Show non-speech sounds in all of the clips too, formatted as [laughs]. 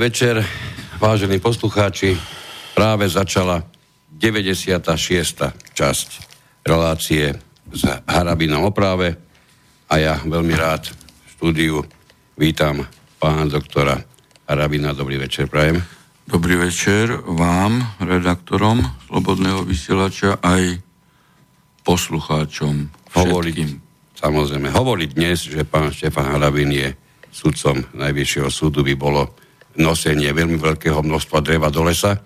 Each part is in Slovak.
Dobrý večer, vážení poslucháči. Práve začala 96. časť relácie s Harabinom o práve a ja veľmi rád v štúdiu vítam pána doktora Harabina. Dobrý večer, prajem. Dobrý večer vám, redaktorom Slobodného vysielača, aj poslucháčom všetkým. Hovoriť, samozrejme, hovoriť dnes, že pán Štefan Harabin je sudcom Najvyššieho súdu by bolo nosenie veľmi veľkého množstva dreva do lesa.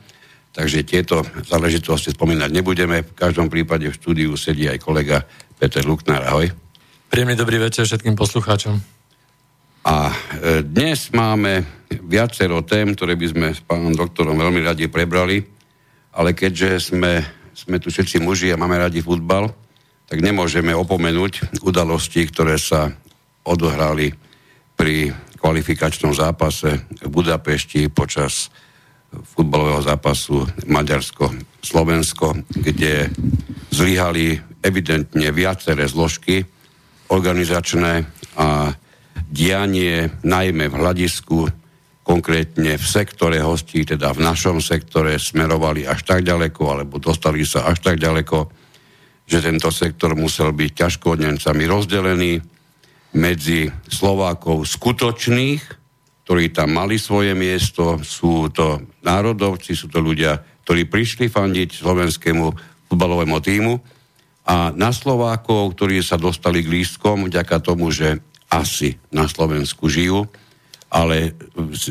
Takže tieto záležitosti spomínať nebudeme. V každom prípade v štúdiu sedí aj kolega Peter Luknár. Ahoj. Príjemný dobrý večer všetkým poslucháčom. A e, dnes máme viacero tém, ktoré by sme s pánom doktorom veľmi radi prebrali, ale keďže sme, sme tu všetci muži a máme radi futbal, tak nemôžeme opomenúť udalosti, ktoré sa odohrali pri kvalifikačnom zápase v Budapešti počas futbalového zápasu Maďarsko-Slovensko, kde zlyhali evidentne viaceré zložky organizačné a dianie najmä v hľadisku, konkrétne v sektore hostí, teda v našom sektore, smerovali až tak ďaleko, alebo dostali sa až tak ďaleko, že tento sektor musel byť ťažko Nemcami rozdelený medzi Slovákov skutočných, ktorí tam mali svoje miesto, sú to národovci, sú to ľudia, ktorí prišli fandiť slovenskému futbalovému týmu a na Slovákov, ktorí sa dostali k lístkom vďaka tomu, že asi na Slovensku žijú, ale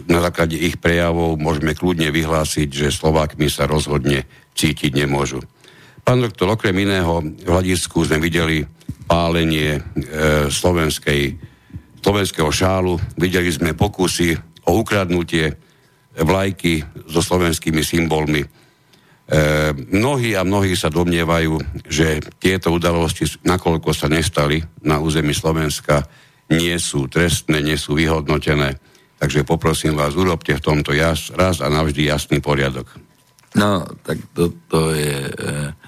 na základe ich prejavov môžeme kľudne vyhlásiť, že Slovákmi sa rozhodne cítiť nemôžu. Pán doktor, okrem iného v hľadisku sme videli pálenie e, slovenskej, slovenského šálu, videli sme pokusy o ukradnutie vlajky so slovenskými symbolmi. E, mnohí a mnohí sa domnievajú, že tieto udalosti, nakoľko sa nestali na území Slovenska, nie sú trestné, nie sú vyhodnotené. Takže poprosím vás, urobte v tomto jas, raz a navždy jasný poriadok. No, tak to, to je... E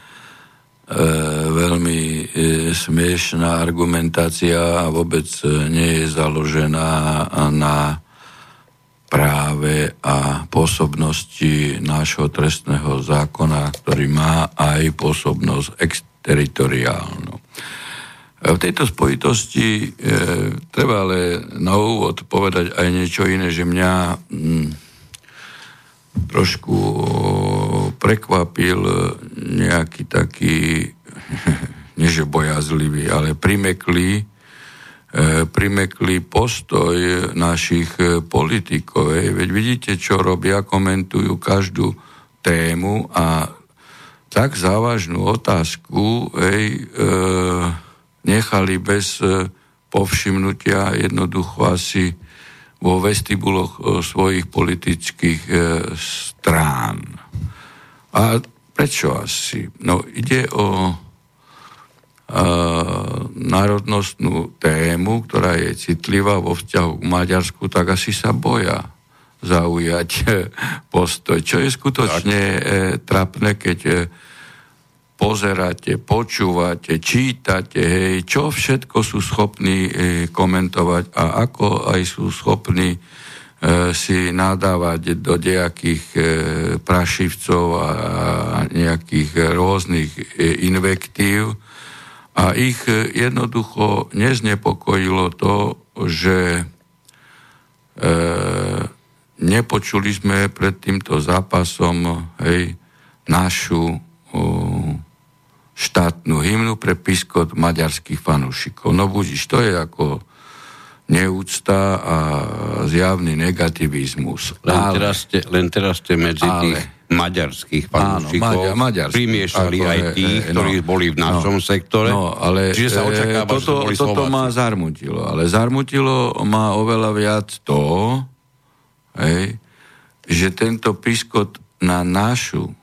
veľmi e, smiešná argumentácia a vôbec e, nie je založená na práve a pôsobnosti nášho trestného zákona, ktorý má aj pôsobnosť exteritoriálnu. V tejto spojitosti e, treba ale na úvod povedať aj niečo iné, že mňa mm, trošku prekvapil nejaký taký, [laughs] neže bojazlivý, ale primeklý, e, primeklý postoj našich politikov. Veď vidíte, čo robia, komentujú každú tému a tak závažnú otázku hej, e, nechali bez e, povšimnutia jednoducho asi vo vestibuloch svojich politických strán. A Prečo asi? No ide o uh, národnostnú tému, ktorá je citlivá vo vzťahu k Maďarsku, tak asi sa boja zaujať [laughs] postoj. Čo je skutočne e, trapné, keď e, pozeráte, počúvate, čítate, hej, čo všetko sú schopní e, komentovať a ako aj sú schopní E, si nadávať do nejakých e, prašivcov a nejakých rôznych e, invektív. A ich jednoducho neznepokojilo to, že nepočuli sme pred týmto zápasom hej, našu štátnu hymnu pre piskot maďarských fanúšikov. No budiš, to je ako neúcta a zjavný negativizmus. Len, ale, teraz, ste, len teraz ste medzi ale, tých maďarských fanúšikov Maďa, maďarský, primiešali aj tých, ktorí no, boli v našom no, sektore. No, ale Čiže sa očakáva, toto, že boli toto ma zarmutilo. Ale zarmutilo ma oveľa viac to, hej, že tento piskot na našu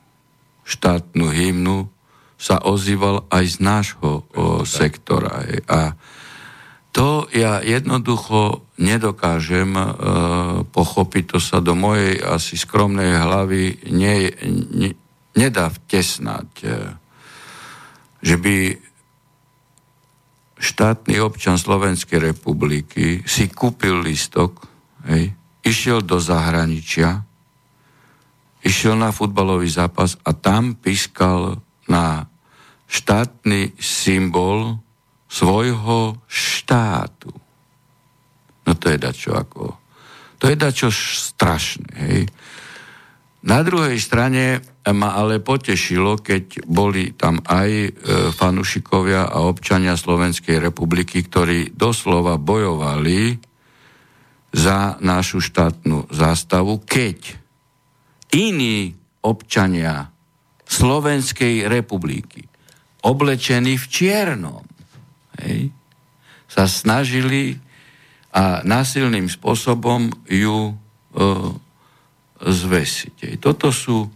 štátnu hymnu sa ozýval aj z nášho o, sektora. Hej. A to ja jednoducho nedokážem e, pochopiť, to sa do mojej asi skromnej hlavy ne, ne, nedá vtesnať, e, že by štátny občan Slovenskej republiky si kúpil listok hej, išiel do zahraničia, išiel na futbalový zápas a tam pískal na štátny symbol svojho štátu. No to je dačo ako... To je dačo strašné, hej. Na druhej strane ma ale potešilo, keď boli tam aj e, fanušikovia a občania Slovenskej republiky, ktorí doslova bojovali za našu štátnu zástavu, keď iní občania Slovenskej republiky, oblečení v čiernom, hej, sa snažili a násilným spôsobom ju e, zvesiť. Hej. Toto sú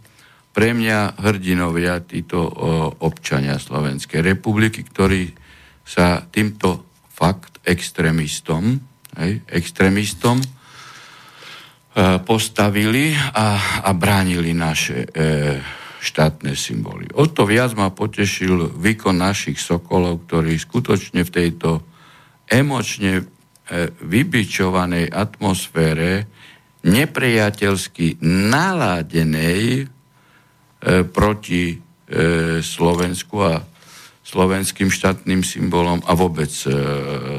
pre mňa hrdinovia, títo o, občania Slovenskej republiky, ktorí sa týmto fakt extrémistom, hej, extrémistom e, postavili a, a bránili naše e, štátne symboly. O to viac ma potešil výkon našich sokolov, ktorí skutočne v tejto emočne e, vybičovanej atmosfére nepriateľsky naládenej e, proti e, Slovensku a slovenským štátnym symbolom a vôbec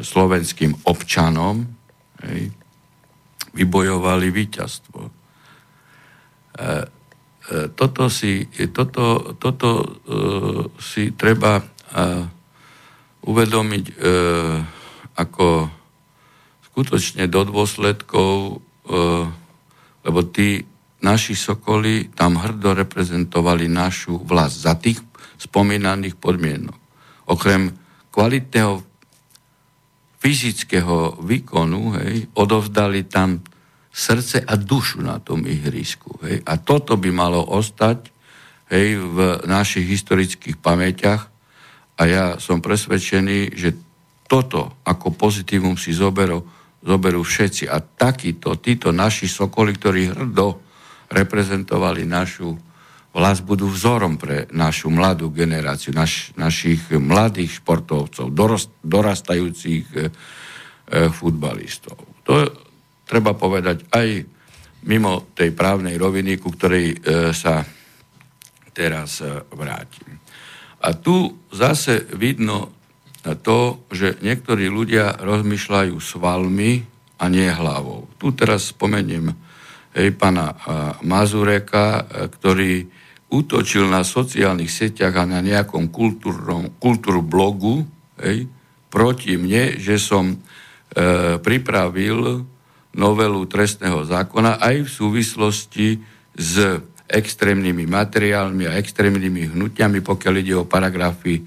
slovenským občanom vybojovali víťazstvo. Toto si, toto, toto e, si treba e, uvedomiť e, ako skutočne do dôsledkov lebo tí naši sokoly tam hrdo reprezentovali našu vlast za tých spomínaných podmienok. Okrem kvalitného fyzického výkonu hej, odovzdali tam srdce a dušu na tom ihrisku. Hej. A toto by malo ostať hej, v našich historických pamäťach a ja som presvedčený, že toto ako pozitívum si zoberú zoberú všetci. A takíto, títo naši sokoly, ktorí hrdo reprezentovali našu vlast, budú vzorom pre našu mladú generáciu, naš, našich mladých športovcov, dorost, dorastajúcich e, futbalistov. To treba povedať aj mimo tej právnej roviny, ku ktorej e, sa teraz e, vrátim. A tu zase vidno to, že niektorí ľudia rozmýšľajú svalmi a nie hlavou. Tu teraz spomeniem hej, pana Mazureka, e, ktorý útočil na sociálnych sieťach a na nejakom kultúru blogu hej, proti mne, že som e, pripravil novelu trestného zákona aj v súvislosti s extrémnymi materiálmi a extrémnymi hnutiami, pokiaľ ide o paragrafy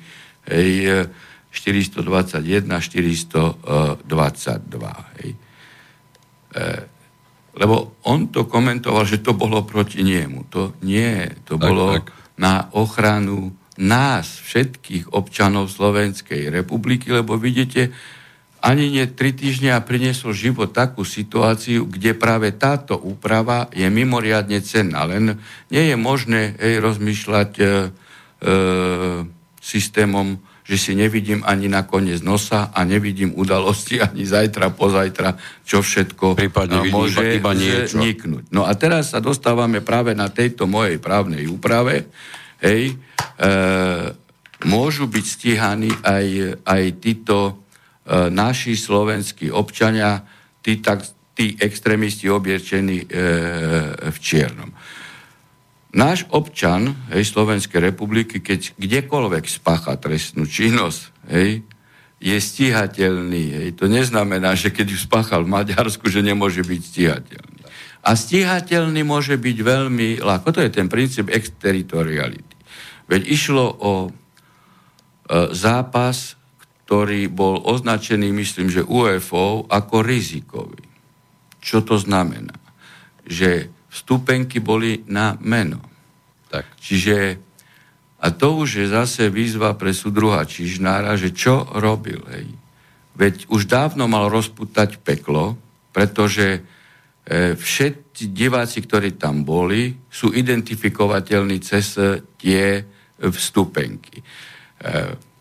hej, 421, 422. Hej. E, lebo on to komentoval, že to bolo proti niemu. To nie, to tak, bolo tak. na ochranu nás, všetkých občanov Slovenskej republiky, lebo vidíte, ani nie tri týždňa priniesol život takú situáciu, kde práve táto úprava je mimoriadne cenná. Len nie je možné hej, rozmýšľať e, e, systémom že si nevidím ani na koniec nosa a nevidím udalosti [laughs] ani zajtra, pozajtra, čo všetko Prípadne môže iba, iba niečo. niknúť. No a teraz sa dostávame práve na tejto mojej právnej úprave. Hej, e, môžu byť stíhaní aj, aj títo e, naši slovenskí občania, tí, tak, tí extrémisti obiečení e, v čiernom. Náš občan hej, Slovenskej republiky, keď kdekoľvek spácha trestnú činnosť, hej, je stíhateľný. Hej. To neznamená, že keď ju spáchal v Maďarsku, že nemôže byť stíhateľný. A stíhateľný môže byť veľmi ľahko. To je ten princíp exteritoriality. Veď išlo o e, zápas, ktorý bol označený, myslím, že UFO ako rizikový. Čo to znamená? Že vstupenky boli na meno. Tak. Čiže, a to už je zase výzva pre súdruha Čižnára, že čo robil. Hej. Veď už dávno mal rozputať peklo, pretože e, všetci diváci, ktorí tam boli, sú identifikovateľní cez tie vstupenky. E,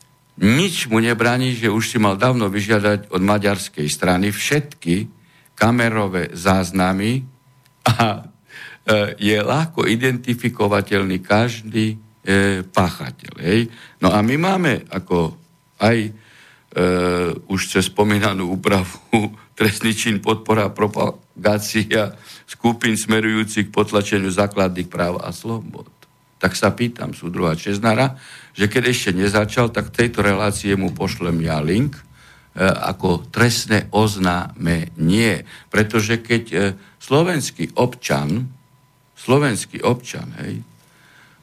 nič mu nebraní, že už si mal dávno vyžiadať od maďarskej strany všetky kamerové záznamy a je ľahko identifikovateľný každý páchateľ. Hej. No a my máme ako aj už cez spomínanú úpravu [laughs] trestný čin podpora propagácia skupín smerujúcich k potlačeniu základných práv a slobod. Tak sa pýtam súdruha Čeznara, že keď ešte nezačal, tak v tejto relácie mu pošlem ja link e, ako trestné oznámenie. Pretože keď e, slovenský občan, slovenský občan, hej,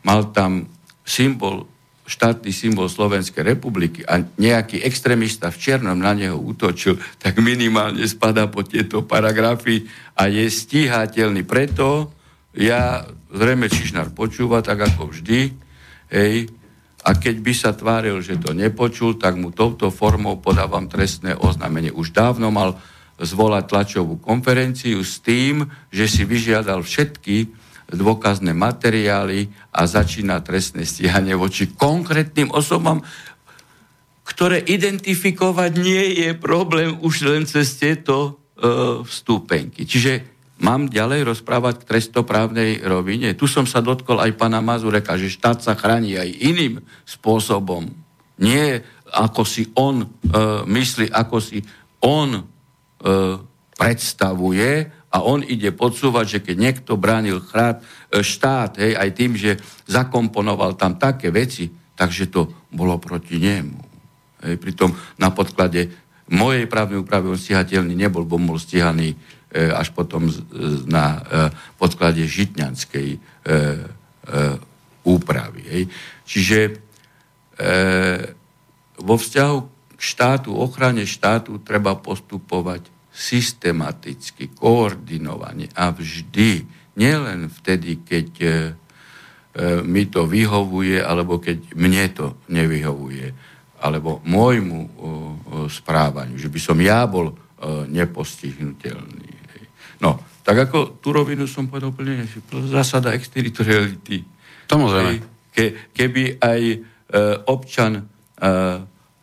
mal tam symbol štátny symbol Slovenskej republiky a nejaký extrémista v Černom na neho útočil, tak minimálne spadá po tieto paragrafy a je stíhateľný. Preto ja, zrejme Čižnár počúva, tak ako vždy, hej, a keď by sa tváril, že to nepočul, tak mu touto formou podávam trestné oznámenie. Už dávno mal zvolať tlačovú konferenciu s tým, že si vyžiadal všetky dôkazné materiály a začína trestné stíhanie voči konkrétnym osobám, ktoré identifikovať nie je problém už len cez tieto e, vstúpenky. Čiže mám ďalej rozprávať k trestoprávnej rovine. Tu som sa dotkol aj pana Mazureka, že štát sa chráni aj iným spôsobom. Nie ako si on e, myslí, ako si on e, predstavuje, a on ide podsúvať, že keď niekto bránil chrát, e, štát, hej, aj tým, že zakomponoval tam také veci, takže to bolo proti nemu. Hej, pritom na podklade mojej právnej úpravy on stíhateľný nebol, bo bol stíhaný až potom z, na e, podklade žitňanskej e, e, úpravy. Čiže e, vo vzťahu k štátu, ochrane štátu treba postupovať systematicky, koordinovane a vždy, nielen vtedy, keď e, e, mi to vyhovuje, alebo keď mne to nevyhovuje, alebo môjmu správaniu, že by som ja bol e, nepostihnutelný. No, tak ako tú rovinu som povedal úplne, že zásada exteritoriality. Samozrejme. Ke, keby aj e, občan e,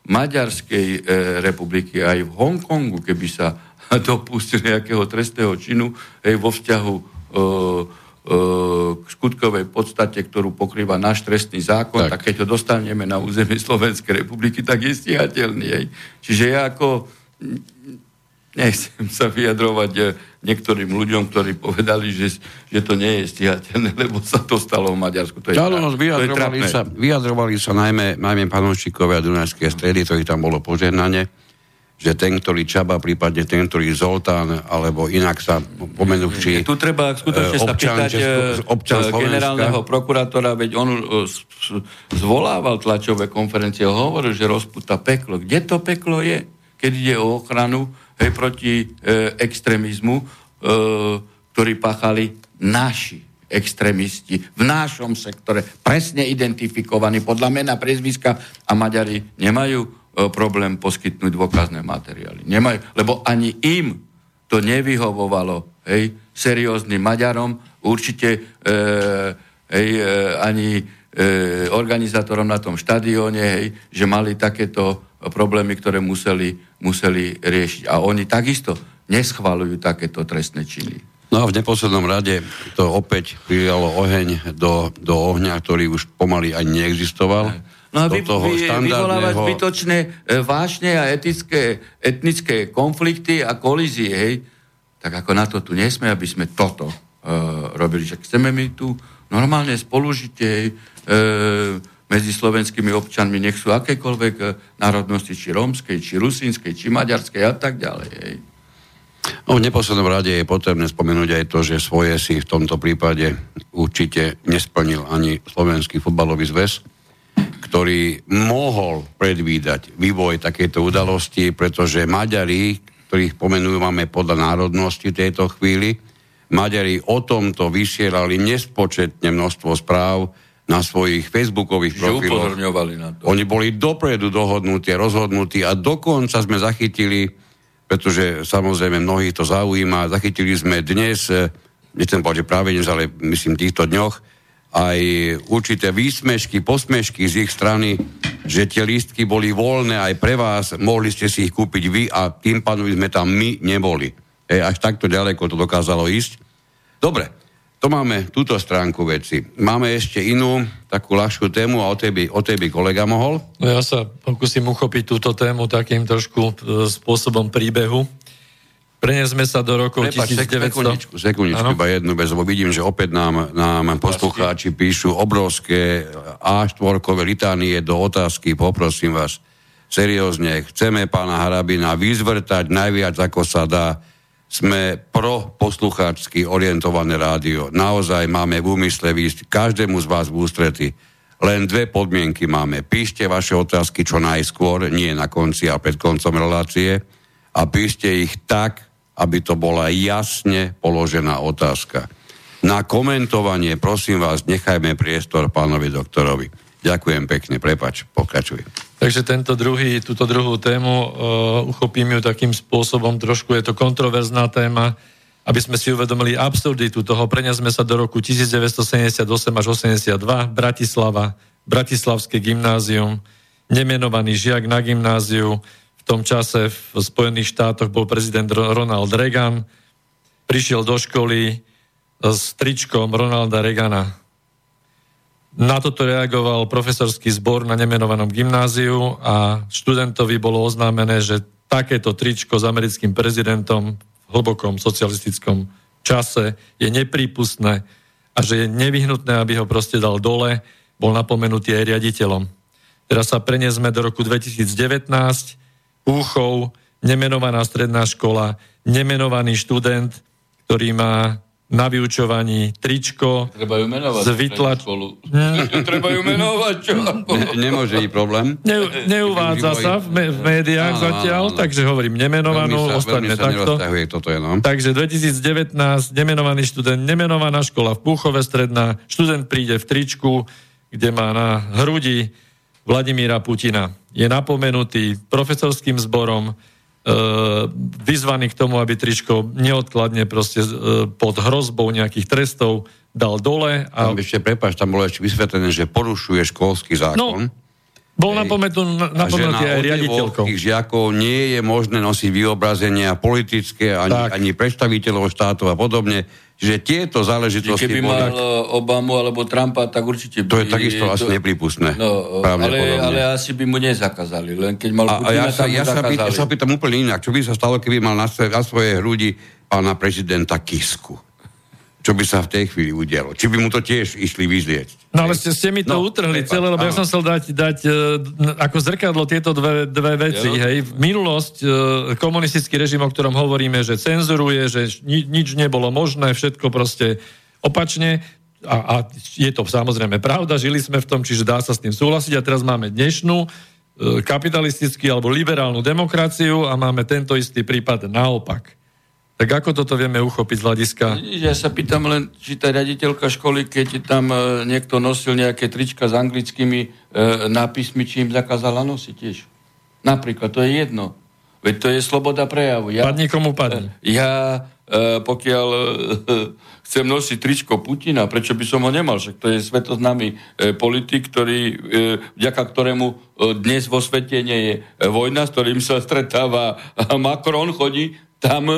Maďarskej e, republiky aj v Hongkongu, keby sa [laughs] dopustil nejakého trestného činu hej, vo vzťahu e, e, k skutkovej podstate, ktorú pokrýva náš trestný zákon, tak, tak keď ho dostaneme na územie Slovenskej republiky, tak je stíhateľný. Hej. Čiže ja ako nechcem sa vyjadrovať e, niektorým ľuďom, ktorí povedali, že, že to nie je stíhateľné, [laughs] lebo sa to stalo v Maďarsku. To je, no, vyjadrovali, to je sa, vyjadrovali sa najmä, najmä panončíkovia Dunajskej stredy, ktorých tam bolo požehnanie že ten, ktorý Čaba, prípadne ten, ktorý Zoltán, alebo inak sa pomenúči... Tu treba skutočne sa pýtať Česko, občan generálneho prokurátora, veď on zvolával tlačové konferencie, hovoril, že rozputa peklo. Kde to peklo je? Keď ide o ochranu hej, proti e, extrémizmu, e, ktorí páchali naši extrémisti v našom sektore, presne identifikovaní podľa mena, prezviska a Maďari nemajú E, problém poskytnúť dôkazné materiály. Nemajú, lebo ani im to nevyhovovalo, hej, serióznym Maďarom, určite e, hej, e, ani e, organizátorom na tom štadióne, hej, že mali takéto problémy, ktoré museli, museli riešiť. A oni takisto neschvalujú takéto trestné činy. No a v neposlednom rade to opäť prijalo oheň do, do ohňa, ktorý už pomaly ani neexistoval. Ne No a vy, vy, vyvolávať zbytočné e, vášne a etické, etnické konflikty a kolízie, hej, tak ako na to tu nesme, aby sme toto uh, robili. Že chceme my tu normálne spolužite uh, medzi slovenskými občanmi, nech sú akékoľvek národnosti, či rómskej, či rusínskej, či maďarskej a tak ďalej. No, v neposlednom rade je potrebné spomenúť aj to, že svoje si v tomto prípade určite nesplnil ani Slovenský futbalový zväz, ktorý mohol predvídať vývoj takéto udalosti, pretože Maďari, ktorých pomenujeme podľa národnosti tejto chvíli, Maďari o tomto vysielali nespočetne množstvo správ na svojich facebookových profiloch. na to. Oni boli dopredu dohodnutí rozhodnutí a dokonca sme zachytili, pretože samozrejme mnohých to zaujíma, zachytili sme dnes, eh, nechcem povedať, že práve dnes, ale myslím týchto dňoch, aj určité výsmešky, posmešky z ich strany, že tie lístky boli voľné aj pre vás, mohli ste si ich kúpiť vy a tým pádom sme tam my neboli. Hej, až takto ďaleko to dokázalo ísť. Dobre, to máme túto stránku veci. Máme ešte inú, takú ľahšiu tému a o tej by, o tej by kolega mohol. No ja sa pokúsim uchopiť túto tému takým trošku e, spôsobom príbehu. Prenesme sa do rokov Prepač, 1900. Sekundičku, sekundičku iba jednu bez, lebo vidím, že opäť nám, nám poslucháči píšu obrovské A4 litánie do otázky, poprosím vás, seriózne, chceme pána Harabina vyzvrtať najviac, ako sa dá. Sme pro poslucháčsky orientované rádio. Naozaj máme v úmysle výsť každému z vás v ústrety. Len dve podmienky máme. Píšte vaše otázky čo najskôr, nie na konci a pred koncom relácie. A píšte ich tak, aby to bola jasne položená otázka. Na komentovanie, prosím vás, nechajme priestor pánovi doktorovi. Ďakujem pekne, prepač, pokračuj. Takže tento druhý, túto druhú tému uh, uchopím ju takým spôsobom, trošku je to kontroverzná téma, aby sme si uvedomili absurditu toho. Prenesme sa do roku 1978 až 82, Bratislava, Bratislavské gymnázium, nemenovaný žiak na gymnáziu, tom čase v Spojených štátoch bol prezident Ronald Reagan, prišiel do školy s tričkom Ronalda Reagana. Na toto reagoval profesorský zbor na nemenovanom gymnáziu a študentovi bolo oznámené, že takéto tričko s americkým prezidentom v hlbokom socialistickom čase je neprípustné a že je nevyhnutné, aby ho proste dal dole, bol napomenutý aj riaditeľom. Teraz sa preniesme do roku 2019, Úchov, nemenovaná stredná škola, nemenovaný študent, ktorý má na vyučovaní tričko. Treba ju menovať. Z vytlač... Hm. [laughs] Treba ju menovať, čo? Ne, nemôže byť problém. Ne, neuvádza sa v, me, v médiách áno, zatiaľ, áno, áno. takže hovorím nemenovanú, veľmi takto. Toto je, no. Takže 2019, nemenovaný študent, nemenovaná škola v Púchove stredná, študent príde v tričku, kde má na hrudi Vladimíra Putina je napomenutý profesorským zborom, vyzvaný k tomu, aby tričko neodkladne proste e, pod hrozbou nejakých trestov dal dole. A... Tam ešte, prepáč, tam bolo ešte vysvetlené, že porušuje školský zákon. No, bol napomenutý aj riaditeľkou. tých žiakov nie je možné nosiť vyobrazenia politické, ani, ani predstaviteľov štátov a podobne že tieto záležitosti... Keby mal boli... Obamu alebo Trumpa, tak určite by... To je takisto to... asi nepripustné. No, ale, ale asi by mu nezakázali, len keď mal Putina, a ja sa, ja sa, pýtam, ja sa pýtam úplne inak. Čo by sa stalo, keby mal na, svoje, na svoje hrudi pána prezidenta Kisku? Čo by sa v tej chvíli udialo. Či by mu to tiež išli vyzlieť. No ale ste, ste mi to no, utrhli celé, lebo áno. ja som chcel dať, dať uh, ako zrkadlo tieto dve, dve veci. Jo. Hej. Minulosť, uh, komunistický režim, o ktorom hovoríme, že cenzuruje, že ni, nič nebolo možné, všetko proste opačne. A, a je to samozrejme pravda, žili sme v tom, čiže dá sa s tým súhlasiť. A teraz máme dnešnú uh, kapitalistickú alebo liberálnu demokraciu a máme tento istý prípad naopak. Tak ako toto vieme uchopiť z hľadiska? Ja sa pýtam len, či tá riaditeľka školy, keď tam e, niekto nosil nejaké trička s anglickými e, nápismi, či im zakázala nosiť tiež. Napríklad, to je jedno. Veď to je sloboda prejavu. Ja, padni komu padni. E, ja, e, pokiaľ e, [laughs] chcem nosiť tričko Putina, prečo by som ho nemal? Však to je svetoznámy e, politik, ktorý, e, vďaka ktorému e, dnes vo svete nie je e, vojna, s ktorým sa stretáva [laughs] Macron, chodí tam e,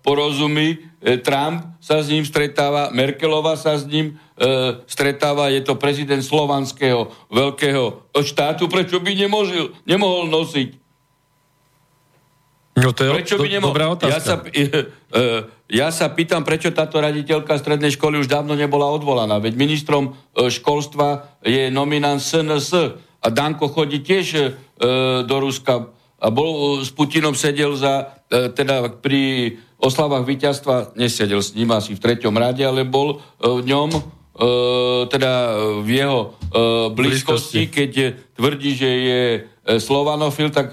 porozumí, e, Trump sa s ním stretáva, Merkelova sa s ním e, stretáva, je to prezident slovanského veľkého štátu, prečo by nemožil, nemohol nosiť? No to je prečo by nemohol? dobrá otázka. Ja sa, e, [laughs] e, ja sa pýtam, prečo táto raditeľka strednej školy už dávno nebola odvolaná. Veď ministrom e, školstva je nominant SNS a Danko chodí tiež e, do Ruska a bol s Putinom sedel za, e, teda pri oslavách víťazstva, nesedel s ním asi v treťom rade, ale bol e, v ňom e, teda v jeho blízkosti, keď tvrdí, že je slovanofil, tak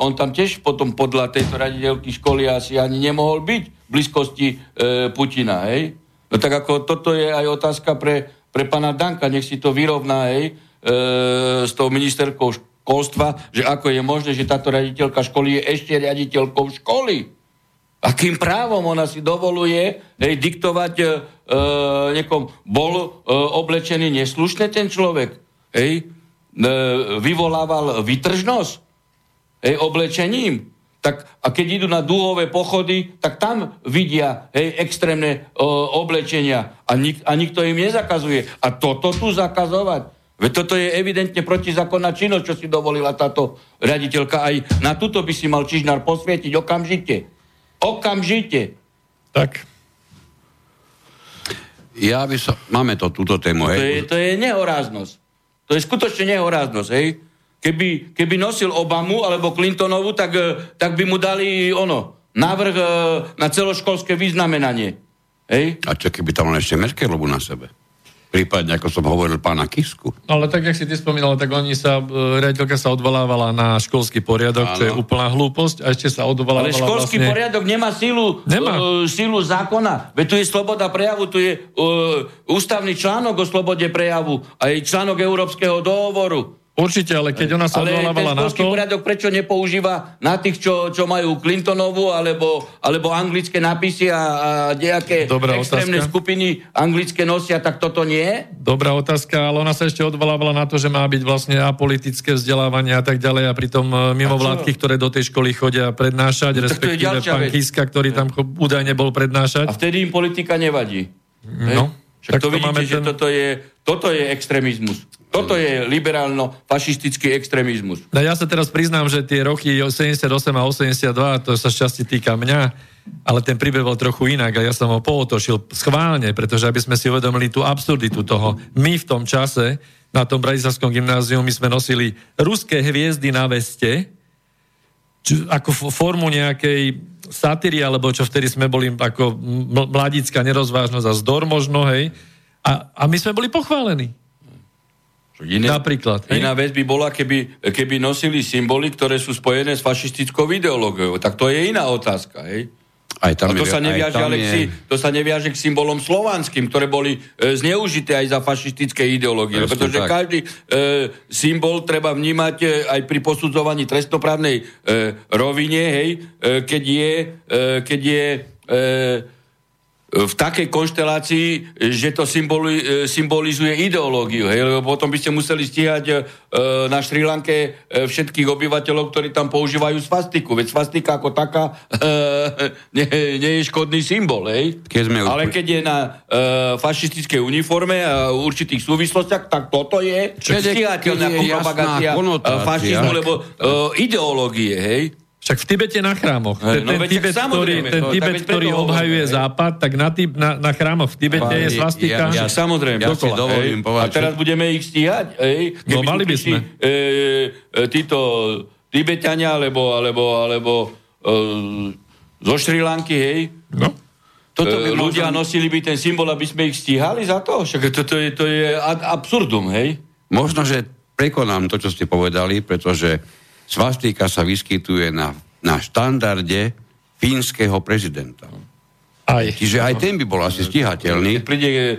on tam tiež potom podľa tejto raditeľky školy asi ani nemohol byť v blízkosti Putina, hej? No tak ako toto je aj otázka pre, pre pána Danka, nech si to vyrovná, hej, s tou ministerkou školstva, že ako je možné, že táto riaditeľka školy je ešte riaditeľkou školy. Akým právom ona si dovoluje hej, diktovať e, niekom, bol e, oblečený neslušne ten človek, hej, e, vyvolával vytržnosť hej, oblečením. tak, a keď idú na dúhové pochody, tak tam vidia hej, extrémne o, oblečenia a, nik, a nikto im nezakazuje. A toto tu zakazovať? Veď toto je evidentne protizákonná činnosť, čo si dovolila táto riaditeľka. Aj na túto by si mal Čižnár posvietiť okamžite. Okamžite. Tak. Ja by som... Máme to, túto tému, hej? To je, to je nehoráznosť. To je skutočne nehoráznosť, hej? Keby, keby nosil Obamu alebo Clintonovu, tak, e, tak by mu dali ono, návrh e, na celoškolské vyznamenanie. Hej? A čo keby tam mal ešte Merkelovu na sebe? Prípadne, ako som hovoril, pána Kisku. Ale tak, jak si ty spomínal, tak oni sa, e, riaditeľka sa odvolávala na školský poriadok, Áno. čo je úplná hlúposť, a ešte sa odvolávala Ale školský vlastne... poriadok nemá sílu, nemá. Uh, sílu zákona. Veď tu je sloboda prejavu, tu je uh, ústavný článok o slobode prejavu, aj článok Európskeho dohovoru. Určite, ale keď ona sa odvolávala na to... poriadok prečo nepoužíva na tých, čo, čo majú Clintonovu alebo, alebo anglické nápisy a, a nejaké Dobrá extrémne otázka. skupiny anglické nosia, tak toto nie? Dobrá otázka, ale ona sa ešte odvolávala na to, že má byť vlastne apolitické vzdelávanie a tak ďalej a pritom e, mimo vládky, ktoré do tej školy chodia prednášať, no, respektíve pán Kiska, ktorý tam údajne bol prednášať. A vtedy im politika nevadí. No. Však to vidíte, že ten... toto, je, toto je extrémizmus. Toto je liberálno-fašistický extrémizmus. No ja sa teraz priznám, že tie roky 88 a 82, to sa šťastie týka mňa, ale ten príbeh bol trochu inak a ja som ho pootošil schválne, pretože aby sme si uvedomili tú absurditu toho. My v tom čase na tom Bratislavskom gymnáziu my sme nosili ruské hviezdy na veste, čo, ako formu nejakej satíry, alebo čo vtedy sme boli ako mladická nerozvážnosť a zdor možno, hej. A, a my sme boli pochválení. Iné, Napríklad. Iná vec by bola, keby, keby nosili symboly, ktoré sú spojené s fašistickou ideológiou. Tak to je iná otázka. Hej? Aj tam a to, je, sa neviaže, ale je... to sa neviaže k symbolom slovanským, ktoré boli e, zneužité aj za fašistické ideológie. Presne pretože tak. každý e, symbol treba vnímať e, aj pri posudzovaní trestnoprávnej e, rovine, hej, e, keď je, e, keď je e, v takej konštelácii, že to symboli, e, symbolizuje ideológiu. Hej? Lebo potom by ste museli stíhať e, na Šrilanke e, všetkých obyvateľov, ktorí tam používajú svastiku. Veď svastika ako taká e, [laughs] nie, nie je škodný symbol. Hej? Keď sme Ale keď je na e, fašistickej uniforme a určitých súvislostiach, tak toto je stíhateľná propagácia fašizmu, lebo e, ideológie. Hej? Však v Tibete na chrámoch. Ten, no, ten Tibet, ktorý, ten no, Tibet, ktorý obhajuje hej. západ, tak na, tib, na, na chrámoch v Tibete Pán, je svastika. Ja, ja, samozrejme. Ja si dovolím A teraz budeme ich stíhať? Ej, no mali by sme. E, e, títo Tibetania, alebo, alebo, alebo e, zo Šrilanky, hej? No. Toto by e, ľudia možno... nosili by ten symbol, aby sme ich stíhali za to? Však toto je, to je absurdum, hej? Možno, že prekonám to, čo ste povedali, pretože svastika sa vyskytuje na, na štandarde fínskeho prezidenta. Aj. Čiže aj ten by bol asi stíhateľný. Keď príde e,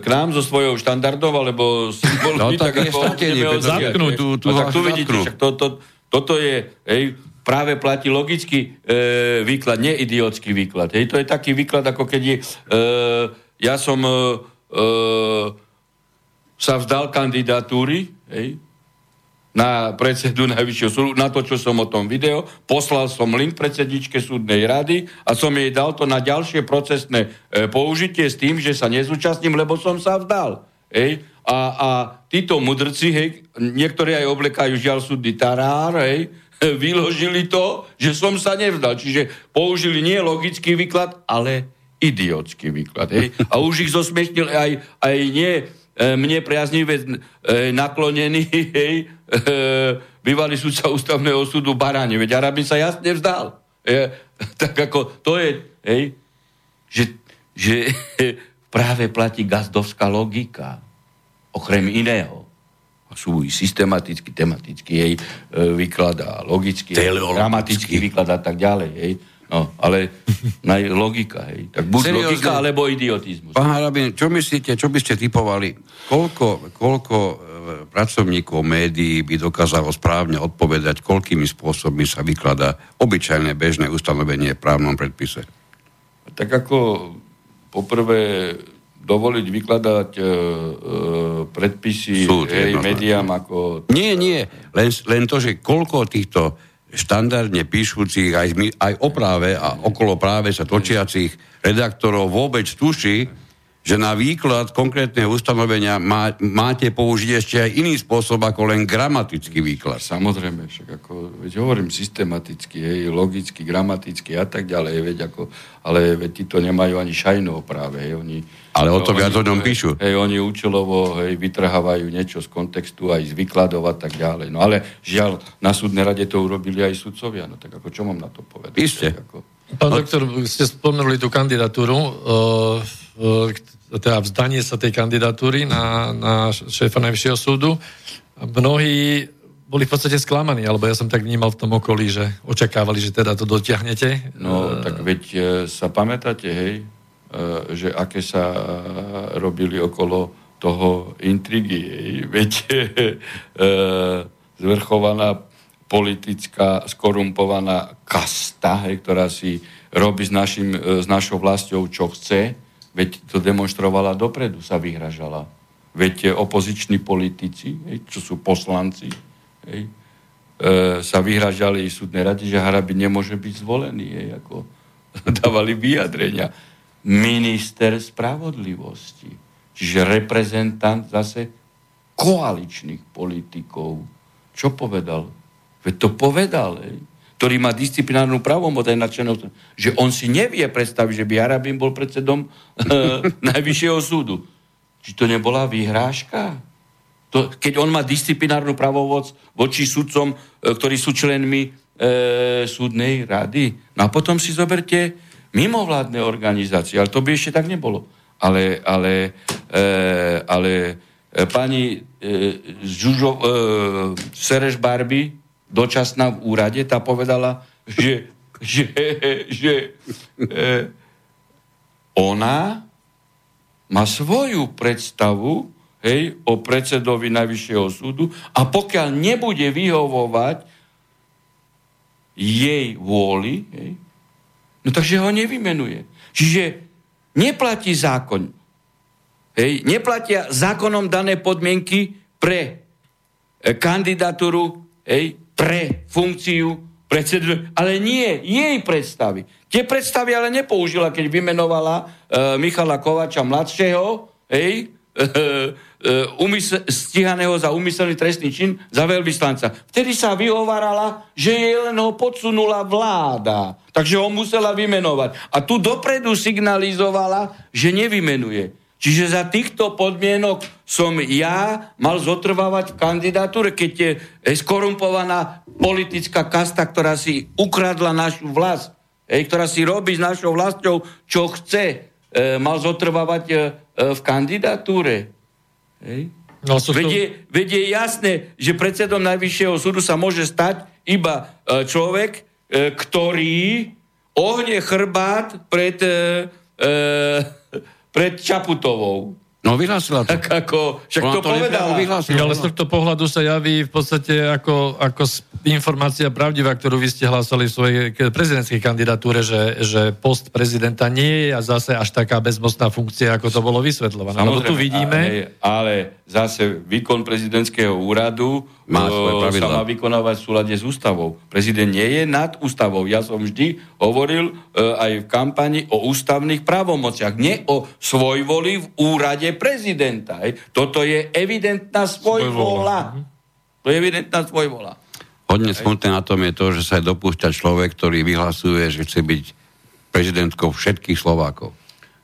k nám so svojou štandardov, alebo symbolmi, no, tak, tak ako zatknú tú, tú, no, tak tu vidíte, však to, to, toto je, hej, práve platí logický e, výklad, nie idiotský výklad. Hej, to je taký výklad, ako keď je, e, ja som e, e, sa vzdal kandidatúry, hej, na predsedu Najvyššieho súdu, čo som o tom video. Poslal som link predsedničke súdnej rady a som jej dal to na ďalšie procesné e, použitie s tým, že sa nezúčastním, lebo som sa vdal. Ej? A, a títo mudrci, hej, niektorí aj oblekajú žiaľ súdny tarár, hej, [laughs] vyložili to, že som sa nevdal. Čiže použili nie logický výklad, ale idiotský výklad. Hej. A už ich zosmiešnil aj, aj nie mne priaznivé e, naklonený [laughs] hej, e, bývalý sudca ústavného súdu Barani. Veď Arabin sa jasne vzdal. Je, [laughs] tak ako to je, hej, že, že [laughs] práve platí gazdovská logika. Okrem iného. Sú i systematicky, tematicky jej výklad a logicky, dramatický výklad a tak ďalej. Hej. No, ale na logika, hej. Tak buď Seriózne, logika, alebo idiotizmus. Pán Harabin, čo myslíte, čo by ste typovali? Koľko, koľko e, pracovníkov médií by dokázalo správne odpovedať, koľkými spôsobmi sa vykladá obyčajné bežné ustanovenie v právnom predpise? Tak ako poprvé dovoliť vykladať e, e, predpisy Súd, hej, médiám ako... Nie, nie, len, len to, že koľko týchto štandardne píšucich aj, aj o práve a okolo práve sa točiacich redaktorov vôbec tuší, že na výklad konkrétneho ustanovenia má, máte použiť ešte aj iný spôsob ako len gramatický výklad. Samozrejme, však ako, veď hovorím systematicky, hej, logicky, gramaticky a tak ďalej, veď ako, ale veď tí to nemajú ani šajno práve, hej, oni... Ale o to viac o ňom píšu. Hej, oni účelovo hej, vytrhávajú niečo z kontextu aj z vykladov a tak ďalej. No ale žiaľ, na súdnej rade to urobili aj sudcovia, no tak ako čo mám na to povedať? Isté. Ako, Pán doktor, ste spomenuli tú kandidatúru, uh, uh, teda vzdanie sa tej kandidatúry na, na šéfa Najvyššieho súdu. Mnohí boli v podstate sklamaní, alebo ja som tak vnímal v tom okolí, že očakávali, že teda to dotiahnete. No, tak veď sa pamätáte, hej, že aké sa robili okolo toho intrigy. Hej. Veď [laughs] zvrchovaná politická skorumpovaná kasta, hej, ktorá si robí s, našim, e, s našou vlastou, čo chce, veď to demonstrovala dopredu, sa vyhražala. Veď opoziční politici, hej, čo sú poslanci, hej, e, sa vyhražali súdnej rade, že Harabi nemôže byť zvolený, hej, ako [laughs] dávali vyjadrenia. Minister spravodlivosti, čiže reprezentant zase koaličných politikov. Čo povedal? Veď to povedal, ej, ktorý má disciplinárnu právomoc aj na členov, že on si nevie predstaviť, že by Arabín bol predsedom e, [laughs] Najvyššieho súdu. Či to nebola vyhrážka? To, keď on má disciplinárnu právomoc voči sudcom, e, ktorí sú členmi e, súdnej rady. No a potom si zoberte mimovládne organizácie, ale to by ešte tak nebolo. Ale, ale, e, ale e, pani e, Žužo, e, Sereš Barbie, dočasná v úrade, tá povedala, že, že, že e, ona má svoju predstavu hej, o predsedovi Najvyššieho súdu a pokiaľ nebude vyhovovať jej vôli, hej, no takže ho nevymenuje. Čiže neplatí zákon. Hej, neplatia zákonom dané podmienky pre e, kandidatúru hej, pre funkciu predsedu, ale nie jej predstavy. Tie predstavy ale nepoužila, keď vymenovala uh, Michala Kovača mladšieho, hej, uh, [laughs] uh, umysl- stíhaného za úmyselný trestný čin za veľvyslanca. Vtedy sa vyhovárala, že jej len ho podsunula vláda. Takže ho musela vymenovať. A tu dopredu signalizovala, že nevymenuje. Čiže za týchto podmienok som ja mal zotrvávať v kandidatúre, keď je skorumpovaná politická kasta, ktorá si ukradla našu vlast, ktorá si robí s našou vlastou, čo chce, e, mal zotrvávať e, e, v kandidatúre. Ej. No, sú veď, je, veď je jasné, že predsedom Najvyššieho súdu sa môže stať iba e, človek, e, ktorý ohne chrbát pred... E, e, pred Čaputovou. No vyhlásila to. Tak ako, však to, to povedala. Vyhlásila, ale z tohto pohľadu sa javí v podstate ako, ako informácia pravdivá, ktorú vy ste hlásali v svojej prezidentskej kandidatúre, že, že post prezidenta nie je a zase až taká bezmocná funkcia, ako to bolo vysvetľované. Lebo tu vidíme... Ale, ale zase výkon prezidentského úradu má o, sa má vykonávať v súlade s ústavou. Prezident nie je nad ústavou. Ja som vždy hovoril e, aj v kampani o ústavných právomociach, nie o svojvoli v úrade prezidenta. Hej. Toto je evidentná svojvola. To je evidentná svojvola. Hodne smutné na tom je to, že sa dopúšťa človek, ktorý vyhlasuje, že chce byť prezidentkou všetkých Slovákov.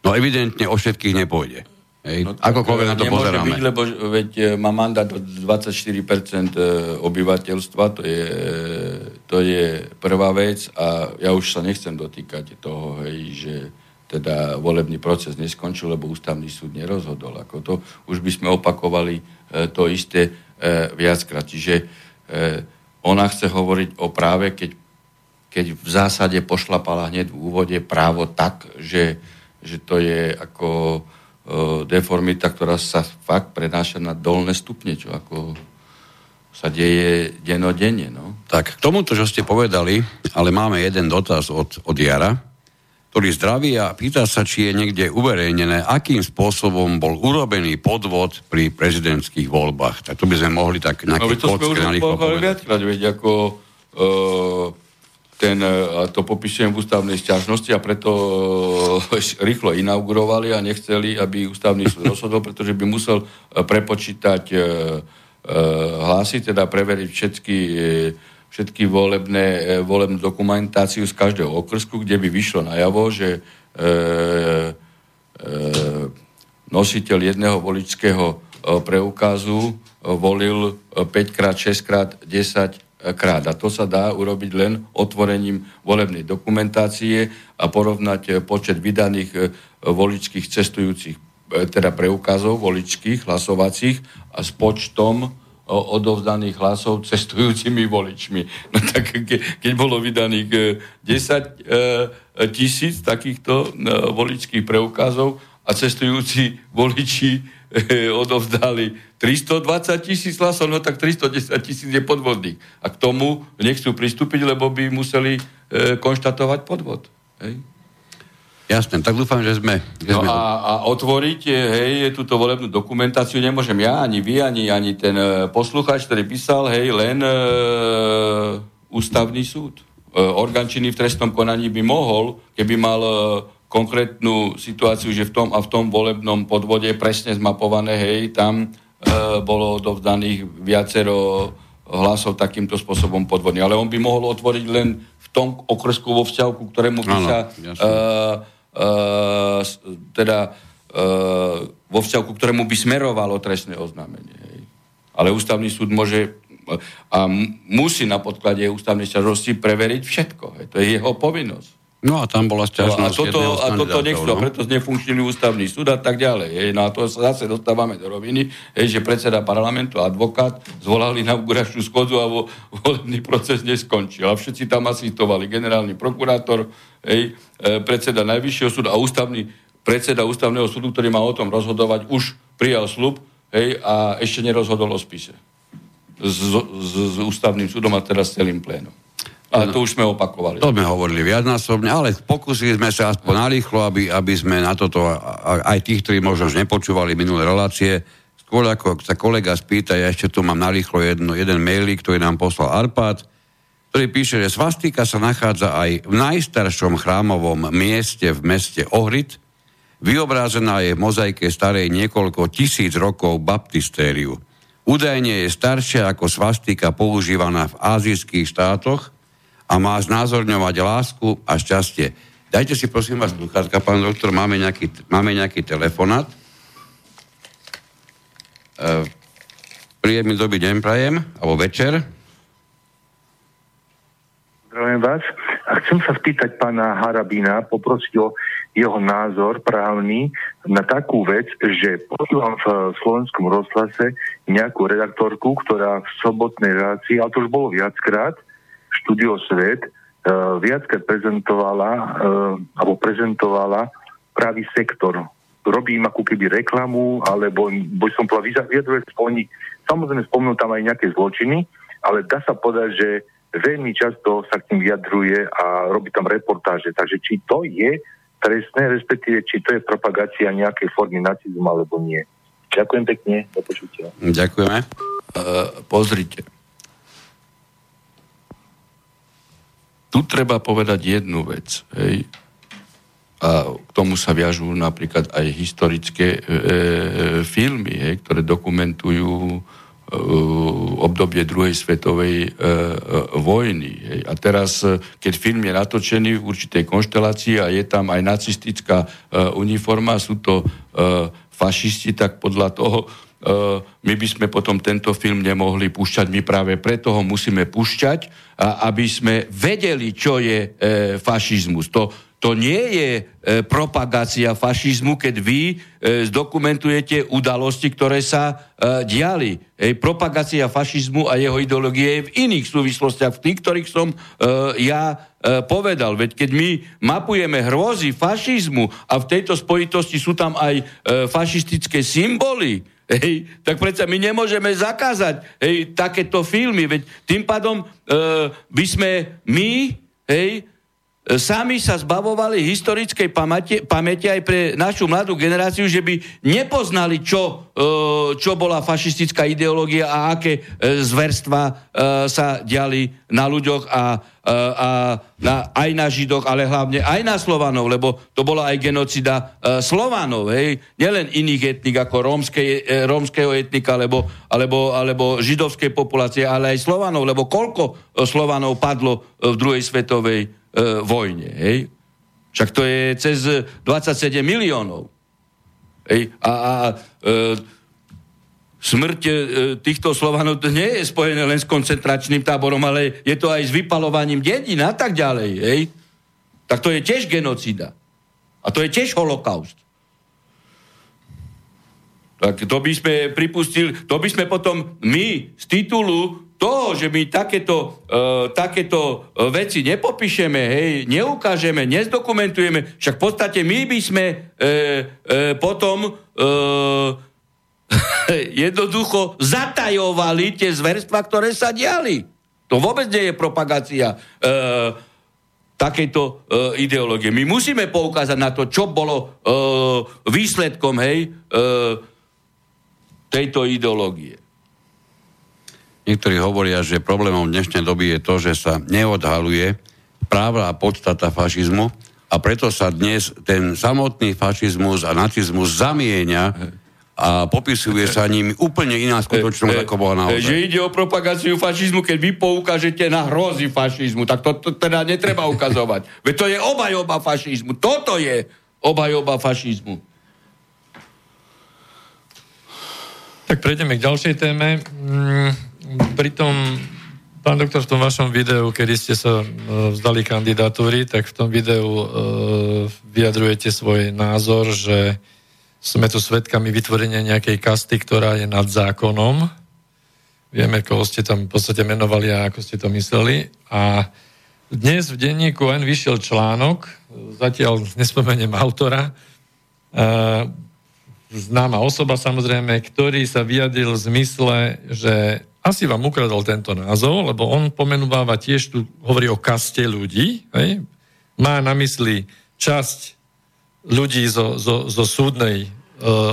No evidentne o všetkých nepôjde. Hej. No, Akokoľvek na to pozeráme. Byť, lebo veď e, má mandát od 24% e, obyvateľstva, to je, to je prvá vec a ja už sa nechcem dotýkať toho, hej, že teda volebný proces neskončil, lebo ústavný súd nerozhodol. Ako to už by sme opakovali e, to isté viackrát. Čiže ona chce hovoriť o práve, keď, keď v zásade pošlapala hneď v úvode právo tak, že, že to je ako deformita, ktorá sa fakt prenáša na dolné stupne, čo ako sa deje denodenne. No. Tak, k tomuto, čo ste povedali, ale máme jeden dotaz od, od Jara, ktorý zdraví a pýta sa, či je niekde uverejnené, akým spôsobom bol urobený podvod pri prezidentských voľbách. Tak to by sme mohli tak nejaké no, to sme už povedať. Veď ako ten, a to popisujem v ústavnej stiažnosti a preto [laughs] rýchlo inaugurovali a nechceli, aby ústavný súd rozhodol, pretože by musel prepočítať hlasy, teda preveriť všetky všetky volebné, volebnú dokumentáciu z každého okrsku, kde by vyšlo najavo, že e, e, nositeľ jedného voličského preukazu volil 5 krát, 6 krát, 10 krát. A to sa dá urobiť len otvorením volebnej dokumentácie a porovnať eh, počet vydaných eh, voličských cestujúcich, eh, teda preukazov voličských, hlasovacích a s počtom odovzdaných hlasov cestujúcimi voličmi. [laughs] No tak ke, keď bolo vydaných 10 tisíc takýchto voličských preukazov a cestujúci voliči odovzdali 320 tisíc hlasov, no tak 310 tisíc je podvodných. A k tomu nechcú pristúpiť, lebo by museli e, konštatovať podvod. Hej? Jasné, tak dúfam, že sme... Že no sme... A, a otvoriť, hej, túto volebnú dokumentáciu nemôžem ja, ani vy, ani, ani ten e, poslucháč, ktorý písal, hej, len e, ústavný súd. E, orgán činný v trestnom konaní by mohol, keby mal e, konkrétnu situáciu, že v tom a v tom volebnom podvode presne zmapované, hej, tam e, bolo dovdaných viacero hlasov takýmto spôsobom podvodný. Ale on by mohol otvoriť len v tom okresku vo vzťahu, ktorému by sa e, e, teda e, vo vzťahu, ktorému by smerovalo trestné oznámenie. Hej. Ale ústavný súd môže a musí na podklade ústavnej sťažnosti preveriť všetko. Hej. To je jeho povinnosť. No a tam bola stiažnosť no, a toto, a toto nechcú, no? preto znefunkčnili ústavný súd a tak ďalej. Hej. No a to sa zase dostávame do roviny, hej, že predseda parlamentu a advokát zvolali na inauguračnú schodzu a vo, volebný proces neskončil. A všetci tam asistovali. Generálny prokurátor, hej, e, predseda Najvyššieho súdu a ústavný, predseda ústavného súdu, ktorý má o tom rozhodovať, už prijal slub hej, a ešte nerozhodol o spise. S, s, s ústavným súdom a teraz celým plénom. Ale to už sme opakovali. To sme hovorili viacnásobne, ale pokúsili sme sa aspoň narýchlo, aby, aby sme na toto, aj tých, ktorí možno už nepočúvali minulé relácie, skôr ako sa kolega spýta, ja ešte tu mám narýchlo jedno, jeden mailík, ktorý nám poslal Arpad, ktorý píše, že svastika sa nachádza aj v najstaršom chrámovom mieste v meste Ohrid. Vyobrázená je v mozaike starej niekoľko tisíc rokov baptistériu. Údajne je staršia ako svastika používaná v azijských štátoch a má znázorňovať lásku a šťastie. Dajte si prosím vás sluchátka, pán doktor, máme nejaký, máme nejaký telefonát. E, príjemný dobrý deň prajem, alebo večer. Zdravím vás. A chcem sa spýtať pána Harabina, poprosiť o jeho názor právny na takú vec, že počúvam v slovenskom rozhlase nejakú redaktorku, ktorá v sobotnej relácii, ale to už bolo viackrát, Studio Svet uh, viackrát prezentovala uh, alebo prezentovala pravý sektor. Robím ako keby reklamu, alebo by som povedal, vyjadruje oni, samozrejme spomnú tam aj nejaké zločiny, ale dá sa povedať, že veľmi často sa k tým vyjadruje a robí tam reportáže. Takže či to je trestné, respektíve či to je propagácia nejakej formy nacizmu alebo nie. Ďakujem pekne, do počutia. Ďakujeme. Uh, pozrite, tu treba povedať jednu vec. Hej. A k tomu sa viažú napríklad aj historické e, e, filmy, hej, ktoré dokumentujú e, obdobie druhej svetovej e, e, vojny. Hej. A teraz, e, keď film je natočený v určitej konštelácii a je tam aj nacistická e, uniforma, sú to e, fašisti, tak podľa toho my by sme potom tento film nemohli púšťať. My práve preto ho musíme púšťať, aby sme vedeli, čo je e, fašizmus. To, to nie je e, propagácia fašizmu, keď vy zdokumentujete udalosti, ktoré sa diali. Propagácia fašizmu a jeho ideológie je v iných súvislostiach, v tých, ktorých som ja povedal. Veď keď my mapujeme hrôzy fašizmu a v tejto spojitosti sú tam aj fašistické symboly, Hej, tak predsa my nemôžeme zakázať hej, takéto filmy, veď tým pádom e, by sme my hej, sami sa zbavovali historickej pamäte, pamäte aj pre našu mladú generáciu, že by nepoznali, čo, e, čo bola fašistická ideológia a aké e, zverstva e, sa diali na ľuďoch a, a na, aj na Židoch, ale hlavne aj na Slovanov, lebo to bola aj genocida Slovanov, hej, nielen iných etnik ako rómskej, rómskeho etnika alebo, alebo, alebo židovskej populácie, ale aj Slovanov, lebo koľko Slovanov padlo v druhej svetovej e, vojne. Hej? Však to je cez 27 miliónov. Hej? A, a e, smrť e, týchto Slovanov nie je spojené len s koncentračným táborom, ale je to aj s vypalovaním dedín a tak ďalej. Hej? Tak to je tiež genocida. A to je tiež holokaust. Tak to by sme pripustili, to by sme potom my z titulu toho, že my takéto, uh, takéto uh, veci nepopíšeme, hej, neukážeme, nezdokumentujeme, však v podstate my by sme uh, uh, potom uh, [laughs] jednoducho zatajovali tie zverstva, ktoré sa diali. To vôbec nie je propagácia uh, takejto uh, ideológie. My musíme poukázať na to, čo bolo uh, výsledkom hej, uh, tejto ideológie. Niektorí hovoria, že problémom dnešnej doby je to, že sa neodhaluje práva a podstata fašizmu a preto sa dnes ten samotný fašizmus a nacizmus zamieňa a popisuje sa ním úplne iná skutočnosť, e, e, ako bola naozaj. Že ide o propagáciu fašizmu, keď vy poukážete na hrozy fašizmu, tak to, to teda netreba ukazovať. [laughs] Veď to je obajoba fašizmu. Toto je obajoba fašizmu. Tak prejdeme k ďalšej téme. Pritom, pán doktor, v tom vašom videu, kedy ste sa uh, vzdali kandidatúry, tak v tom videu uh, vyjadrujete svoj názor, že sme tu svetkami vytvorenia nejakej kasty, ktorá je nad zákonom. Vieme, koho ste tam v podstate menovali a ako ste to mysleli. A dnes v denníku N vyšiel článok, zatiaľ nespomeniem autora, uh, známa osoba samozrejme, ktorý sa vyjadril v zmysle, že asi vám ukradol tento názov, lebo on pomenúváva tiež tu, hovorí o kaste ľudí, hej? má na mysli časť ľudí zo, zo, zo súdnej e,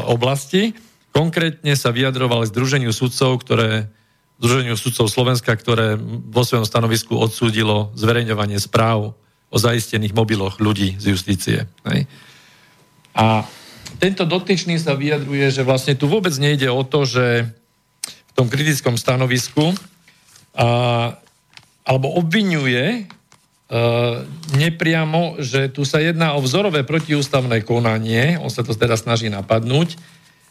oblasti. Konkrétne sa vyjadroval Združeniu sudcov, ktoré Združeniu sudcov Slovenska, ktoré vo svojom stanovisku odsúdilo zverejňovanie správ o zaistených mobiloch ľudí z justície. Hej? A tento dotyčný sa vyjadruje, že vlastne tu vôbec nejde o to, že v tom kritickom stanovisku a, alebo obvinuje a, nepriamo, že tu sa jedná o vzorové protiústavné konanie, on sa to teda snaží napadnúť,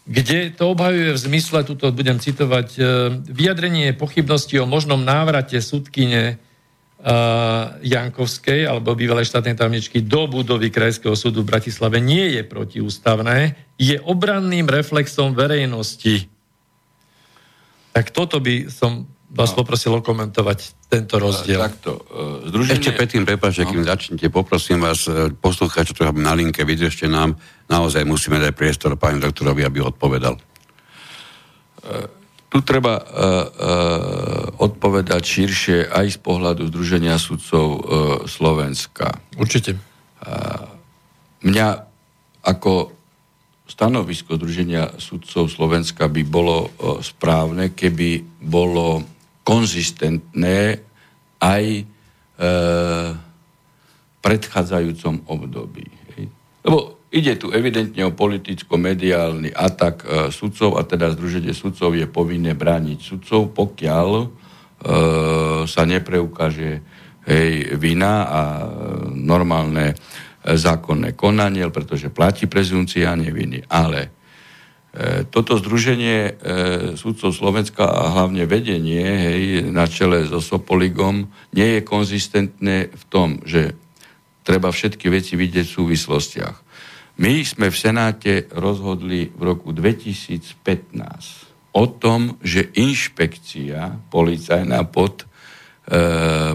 kde to obhajuje v zmysle, tuto budem citovať, e, vyjadrenie pochybnosti o možnom návrate súdkyne Jankovskej alebo bývalej štátnej tajomničky do budovy Krajského súdu v Bratislave nie je protiústavné, je obranným reflexom verejnosti. Tak toto by som vás no. poprosil okomentovať tento rozdiel. Takto, uh, združenie... Ešte predtým, prepáčte, no. kým začnete, poprosím vás, e, poslúchať, čo to na linke, vydržte nám, naozaj musíme dať priestor pani doktorovi, aby odpovedal. Uh, tu treba uh, uh, odpovedať širšie aj z pohľadu Združenia sudcov uh, Slovenska. Určite. Uh, mňa ako stanovisko Združenia sudcov Slovenska by bolo správne, keby bolo konzistentné aj e, predchádzajúcom období. Lebo ide tu evidentne o politicko-mediálny atak e, sudcov a teda Združenie sudcov je povinné brániť sudcov, pokiaľ e, sa nepreukáže hej, vina a normálne zákonné konanie, pretože platí prezumcia neviny. Ale e, toto združenie e, súdcov Slovenska a hlavne vedenie hej, na čele so Sopoligom nie je konzistentné v tom, že treba všetky veci vidieť v súvislostiach. My sme v Senáte rozhodli v roku 2015 o tom, že inšpekcia policajná pod e,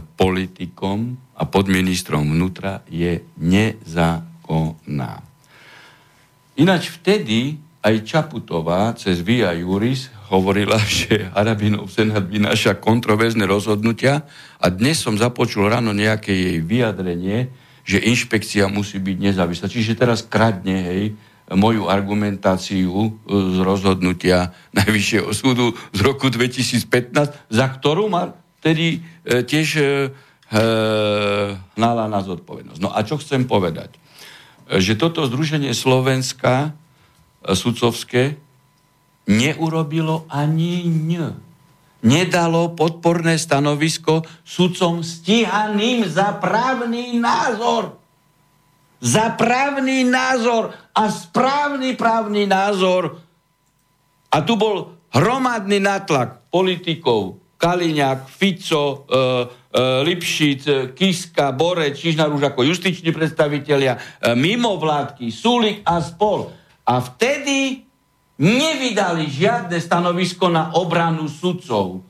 politikom a pod ministrom vnútra je nezákonná. Ináč vtedy aj Čaputová cez Via Juris hovorila, [laughs] že Harabinov senát vynáša kontroverzne rozhodnutia a dnes som započul ráno nejaké jej vyjadrenie, že inšpekcia musí byť nezávislá. Čiže teraz kradne, hej, moju argumentáciu e, z rozhodnutia [laughs] Najvyššieho súdu z roku 2015, za ktorú ma vtedy e, tiež e, hnala na zodpovednosť. No a čo chcem povedať? Že toto Združenie Slovenska sudcovské neurobilo ani ň nedalo podporné stanovisko sudcom stíhaným za právny názor. Za právny názor a správny právny názor. A tu bol hromadný natlak politikov, Kaliňák, Fico, e, e, Lipšic, Kiska, Borec, Čižnar už ako justiční predstavitelia, e, mimovládky, Sulik a spol. A vtedy nevydali žiadne stanovisko na obranu sudcov.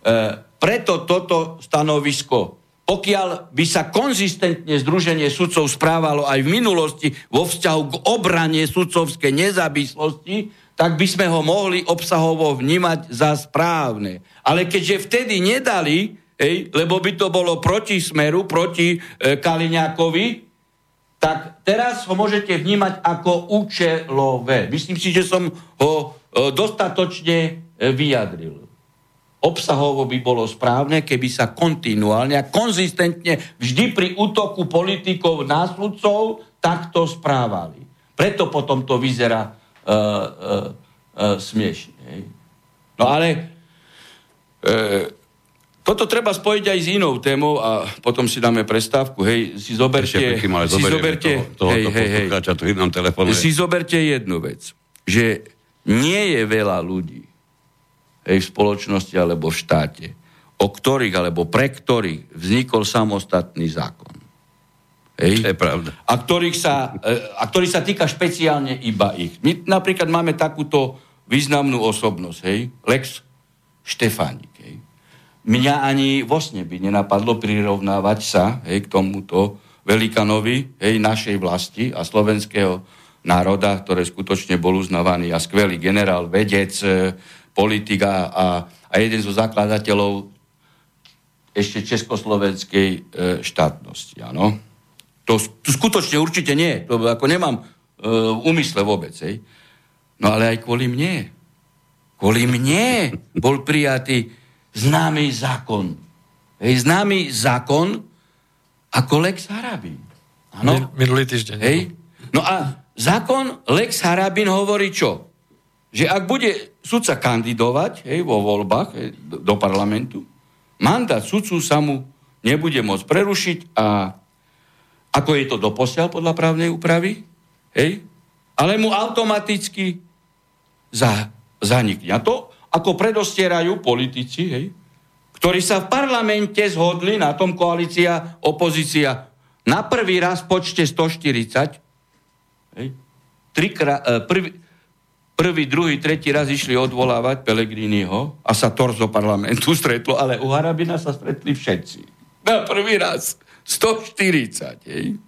E, preto toto stanovisko, pokiaľ by sa konzistentne Združenie sudcov správalo aj v minulosti vo vzťahu k obrane sudcovskej nezávislosti, tak by sme ho mohli obsahovo vnímať za správne. Ale keďže vtedy nedali, hej, lebo by to bolo proti smeru, proti e, Kaliňákovi, tak teraz ho môžete vnímať ako účelové. Myslím si, že som ho e, dostatočne e, vyjadril. Obsahovo by bolo správne, keby sa kontinuálne a konzistentne vždy pri útoku politikov na sudcov takto správali. Preto potom to vyzerá uh, uh, uh, smiešne. No ale toto treba spojiť aj s inou témou a potom si dáme prestávku. Hej, si zoberte... Ešte, si zoberte toho, toho, hej, hej, hej, si zoberte jednu vec, že nie je veľa ľudí hej, v spoločnosti alebo v štáte, o ktorých alebo pre ktorých vznikol samostatný zákon. Hej? To je pravda. A, ktorých sa, e, a ktorý sa týka špeciálne iba ich. My napríklad máme takúto významnú osobnosť, hej? Lex Štefánik. Hej? mňa ani vo sne by nenapadlo prirovnávať sa hej, k tomuto velikanovi hej, našej vlasti a slovenského národa, ktoré skutočne bol uznávaný a skvelý generál, vedec, e, politika a, a jeden zo zakladateľov ešte československej e, štátnosti. Áno. To, to skutočne určite nie. To ako nemám e, v úmysle vôbec. Hej. No ale aj kvôli mne. Kvôli mne bol prijatý známy zákon. Hej, známy zákon ako Lex Harabin. Ano? Minulý týždeň. Hej. No a zákon Lex Harabin hovorí čo? Že ak bude sudca kandidovať hej, vo voľbách hej, do, do parlamentu, mandát sudcu sa mu nebude môcť prerušiť a ako je to doposiaľ podľa právnej úpravy, hej, ale mu automaticky za, zanikne. A to ako predostierajú politici, hej, ktorí sa v parlamente zhodli na tom koalícia, opozícia na prvý raz počte 140. Hej, trikra, e, prvý, prvý, druhý, tretí raz išli odvolávať Pelegriniho a sa torzo parlamentu [laughs] stretlo, ale u Harabina sa stretli všetci. Na prvý raz 140. Hej.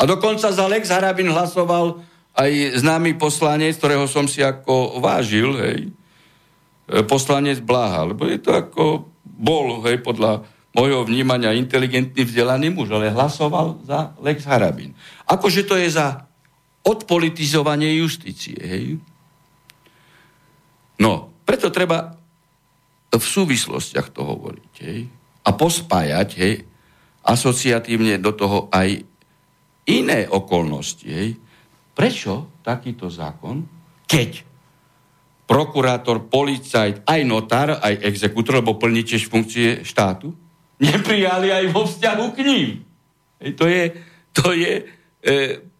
A dokonca za Lex Harabin hlasoval aj známy poslanec, ktorého som si ako vážil, hej, E, poslanec Bláha, lebo je to ako bol, hej, podľa môjho vnímania inteligentný, vzdelaný muž, ale hlasoval za Lex Harabin. Akože to je za odpolitizovanie justície, hej? No, preto treba v súvislostiach to hovoriť, hej? A pospájať, hej, asociatívne do toho aj iné okolnosti, hej? Prečo takýto zákon, keď prokurátor, policajt, aj notár, aj exekútor, lebo plní tiež funkcie štátu, neprijali aj vo vzťahu k ním. Hej, to je, to je e,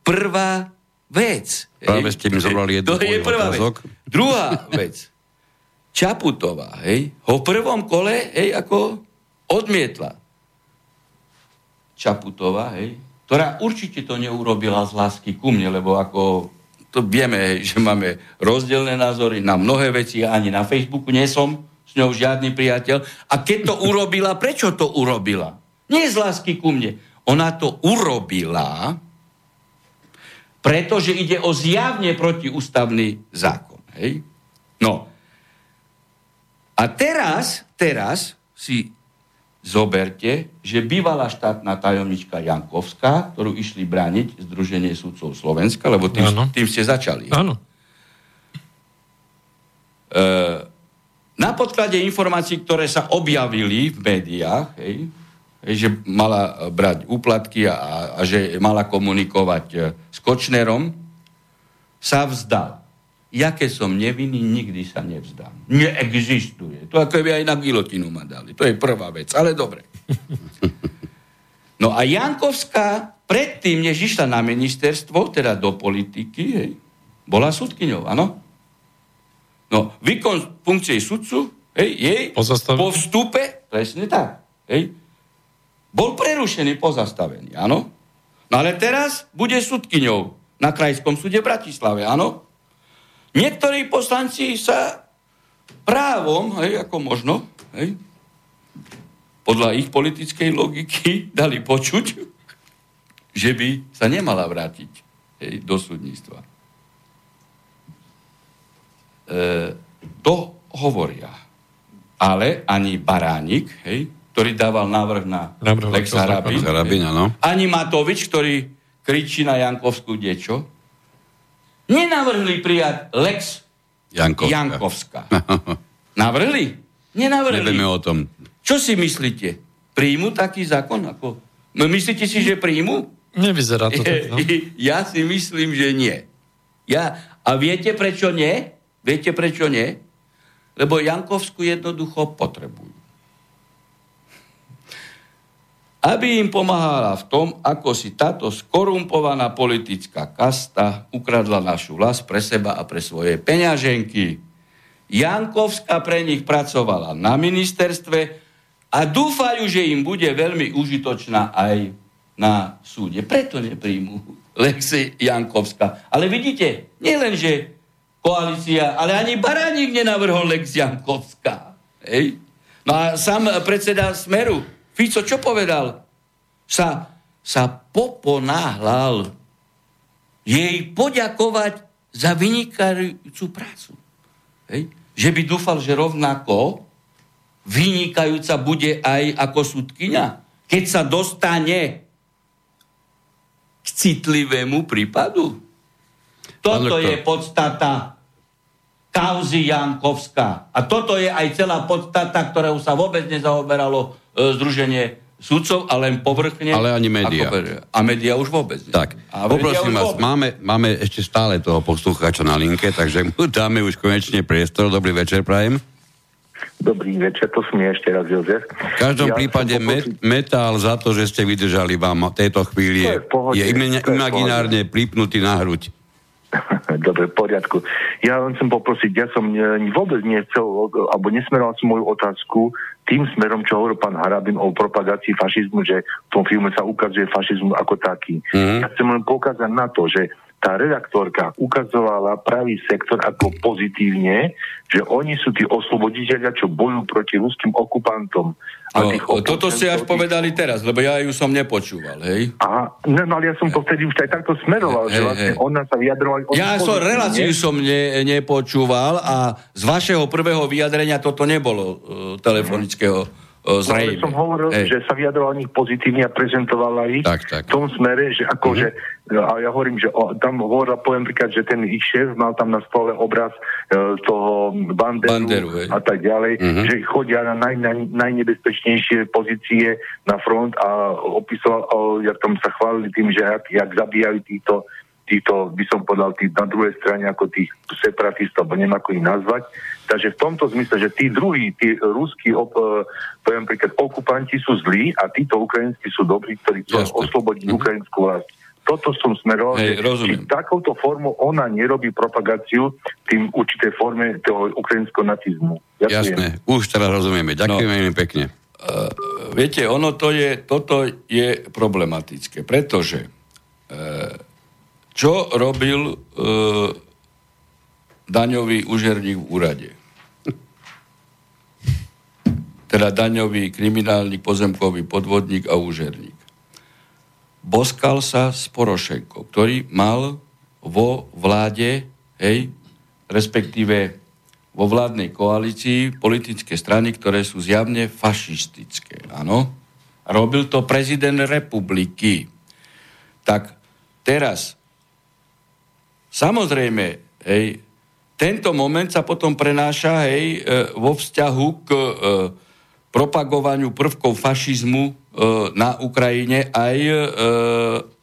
prvá vec. Práve ste mi zobrali jednu To je prvá otázok. vec. Druhá vec. Čaputová, hej, ho v prvom kole, hej, ako odmietla. Čaputová, hej, ktorá určite to neurobila z lásky ku mne, lebo ako to vieme, že máme rozdielne názory na mnohé veci, ani na Facebooku nie som s ňou žiadny priateľ. A keď to urobila, prečo to urobila? Nie z lásky ku mne. Ona to urobila, pretože ide o zjavne protiústavný zákon. Hej? No. A teraz, teraz si zoberte, že bývalá štátna tajomnička Jankovská, ktorú išli brániť Združenie sudcov Slovenska, lebo tým, tým ste začali. Áno. E, na podklade informácií, ktoré sa objavili v médiách, hej, hej, že mala brať úplatky a, a že mala komunikovať e, s Kočnerom, sa vzdal. Ja keď som nevinný, nikdy sa nevzdám. Neexistuje. To ako by aj na gilotinu ma dali. To je prvá vec, ale dobre. No a Jankovská predtým, než išla na ministerstvo, teda do politiky, hej, bola súdkyňou, áno? No, výkon funkcie sudcu, hej, jej Pozastavený. po vstupe, presne tak, hej, bol prerušený, pozastavený, áno? No ale teraz bude súdkyňou na Krajskom súde v Bratislave, áno? Niektorí poslanci sa právom, hej, ako možno, hej, podľa ich politickej logiky [laughs] dali počuť, že by sa nemala vrátiť hej, do súdnictva. E, to hovoria. Ale ani Baránik, hej, ktorý dával návrh na Lex Harabin, no. ani Matovič, ktorý kričí na Jankovskú diečo, Nenavrhli prijať Lex Jankovská. Jankovská. [laughs] Navrhli? Nenavrhli. Nevieme o tom. Čo si myslíte? Príjmu taký zákon? Ako... No, myslíte si, že príjmu? Nevyzerá to tak, no. [laughs] Ja si myslím, že nie. Ja... A viete, prečo nie? Viete, prečo nie? Lebo Jankovskú jednoducho potrebujú aby im pomáhala v tom, ako si táto skorumpovaná politická kasta ukradla našu vlast pre seba a pre svoje peňaženky. Jankovská pre nich pracovala na ministerstve a dúfajú, že im bude veľmi užitočná aj na súde. Preto nepríjmu Lexi Jankovská. Ale vidíte, nielen, že koalícia, ale ani Baránik nenavrhol Lex Jankovská. Hej? No a sám predseda Smeru Fico čo povedal? Sa, sa poponáhľal jej poďakovať za vynikajúcu prácu. Hej? Že by dúfal, že rovnako vynikajúca bude aj ako súdkynia, keď sa dostane k citlivému prípadu. Toto je podstata kauzy Jankovská. A toto je aj celá podstata, ktorou sa vôbec nezaoberalo E, združenie sudcov, ale len povrchne. Ale ani média. a média už vôbec. Nie. Tak, a poprosím vás, máme, máme ešte stále toho poslucháča na linke, takže mu dáme už konečne priestor. Dobrý večer, Prajem. Dobrý večer, to som ešte raz, Jozef. V každom ja prípade poprosiť... metál za to, že ste vydržali vám tejto chvíli je, je, je imaginárne pripnutý na hruď. [laughs] Dobre, v poriadku. Ja len chcem poprosiť, ja som vôbec nechcel, alebo nesmeroval som moju otázku tým smerom, čo hovoril pán Harabin o propagácii fašizmu, že v tom filme sa ukazuje fašizmus ako taký. Mm-hmm. Ja chcem len poukázať na to, že tá redaktorka ukazovala pravý sektor ako pozitívne, že oni sú tí osloboditeľia, čo bojujú proti ruským okupantom. A no, toto ste až povedali teraz, lebo ja ju som nepočúval, hej? Aha, no, no ale ja som to vtedy už aj takto smeroval, hey, že vlastne hey. ona sa vyjadrovala... Ja som reláciu som ne, nepočúval a z vašeho prvého vyjadrenia toto nebolo uh, telefonického zrejme. No, som hovoril, Ej. že sa vyjadroval nich pozitívne a prezentovala ich tak, tak. v tom smere, že ako, mm-hmm. že, a ja hovorím, že o, tam hovorila, poviem príklad, že ten ich šéf mal tam na stole obraz e, toho Banderu, Banderu a tak ďalej, mm-hmm. že chodia na naj, naj, najnebezpečnejšie pozície na front a opisoval, o, jak tam sa chválili tým, že jak, jak zabíjali týchto týchto, by som povedal, tých, na druhej strane ako tých separatistov, alebo neviem ako ich nazvať. Takže v tomto zmysle, že tí druhí, tí ruskí, op, e, poviem príklad, okupanti sú zlí a títo ukrajinskí sú dobrí, ktorí chcú oslobodiť mm-hmm. ukrajinskú vlast. Toto som smeroval, hey, že takouto formou ona nerobí propagáciu tým určitej forme toho ukrajinského nacizmu. Jasné, už teraz rozumieme. Ďakujeme no. pekne. Uh, viete, ono to je, toto je problematické, pretože uh, čo robil e, daňový úžerník v úrade? Teda daňový kriminálny pozemkový podvodník a úžerník. Boskal sa s Porošenko, ktorý mal vo vláde, hej, respektíve vo vládnej koalícii politické strany, ktoré sú zjavne fašistické. Áno? Robil to prezident republiky. Tak teraz, samozrejme, hej, tento moment sa potom prenáša hej, e, vo vzťahu k e, propagovaniu prvkov fašizmu e, na Ukrajine aj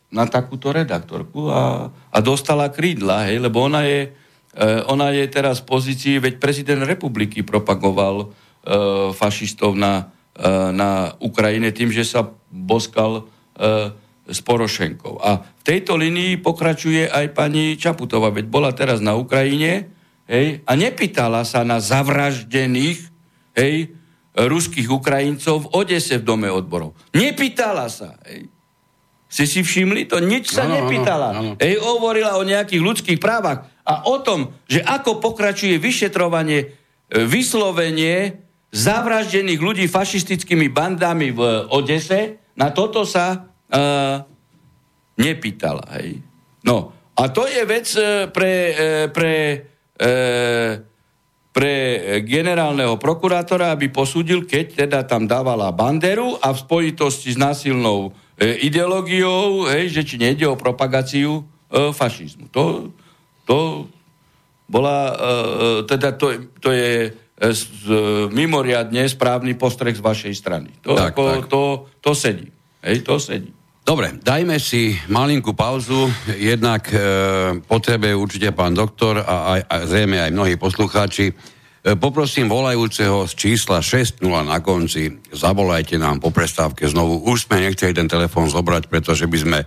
na takúto redaktorku a, a dostala krídla, hej, lebo ona je, ona je teraz v pozícii, veď prezident republiky propagoval fašistov na, na Ukrajine tým, že sa boskal s Porošenkou. A v tejto linii pokračuje aj pani Čaputová, veď bola teraz na Ukrajine hej, a nepýtala sa na zavraždených hej, ruských Ukrajincov v Odese v dome odborov. Nepýtala sa. Hej. Si si všimli to? Nič sa no, nepýtala. No, no, no. Ej, hovorila o nejakých ľudských právach a o tom, že ako pokračuje vyšetrovanie, e, vyslovenie zavraždených ľudí fašistickými bandami v Odese, na toto sa uh, nepýtala. Hej. No, a to je vec e, pre, pre, pre generálneho prokurátora, aby posúdil, keď teda tam dávala banderu a v spojitosti s násilnou e, ideológiou, hej, že či nejde o propagáciu e, fašizmu. To, to bola, e, e teda to, to je e, z, mimoriadne správny postrek z vašej strany. To, tak, ako, tak. To, to sedí. Hej, to sedí. Dobre, dajme si malinkú pauzu. Jednak e, potrebuje určite pán doktor a, aj, a zrejme aj mnohí poslucháči E, poprosím volajúceho z čísla 6.0 na konci, zavolajte nám po prestávke znovu. Už sme nechceli ten telefón zobrať, pretože by sme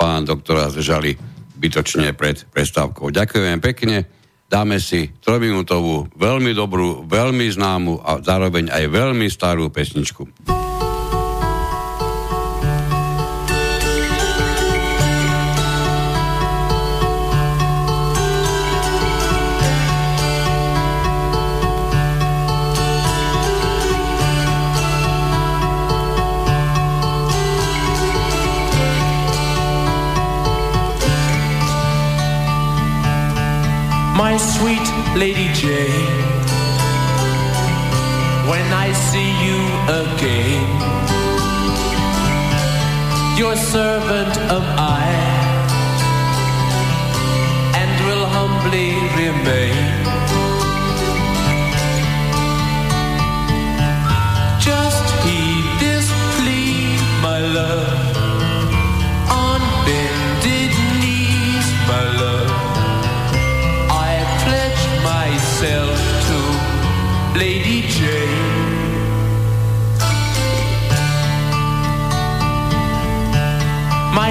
pán doktora zdržali bytočne pred prestávkou. Ďakujem pekne. Dáme si trojminútovú, veľmi dobrú, veľmi známu a zároveň aj veľmi starú pesničku. My sweet Lady Jane. When I see you again, your servant am I, and will humbly remain.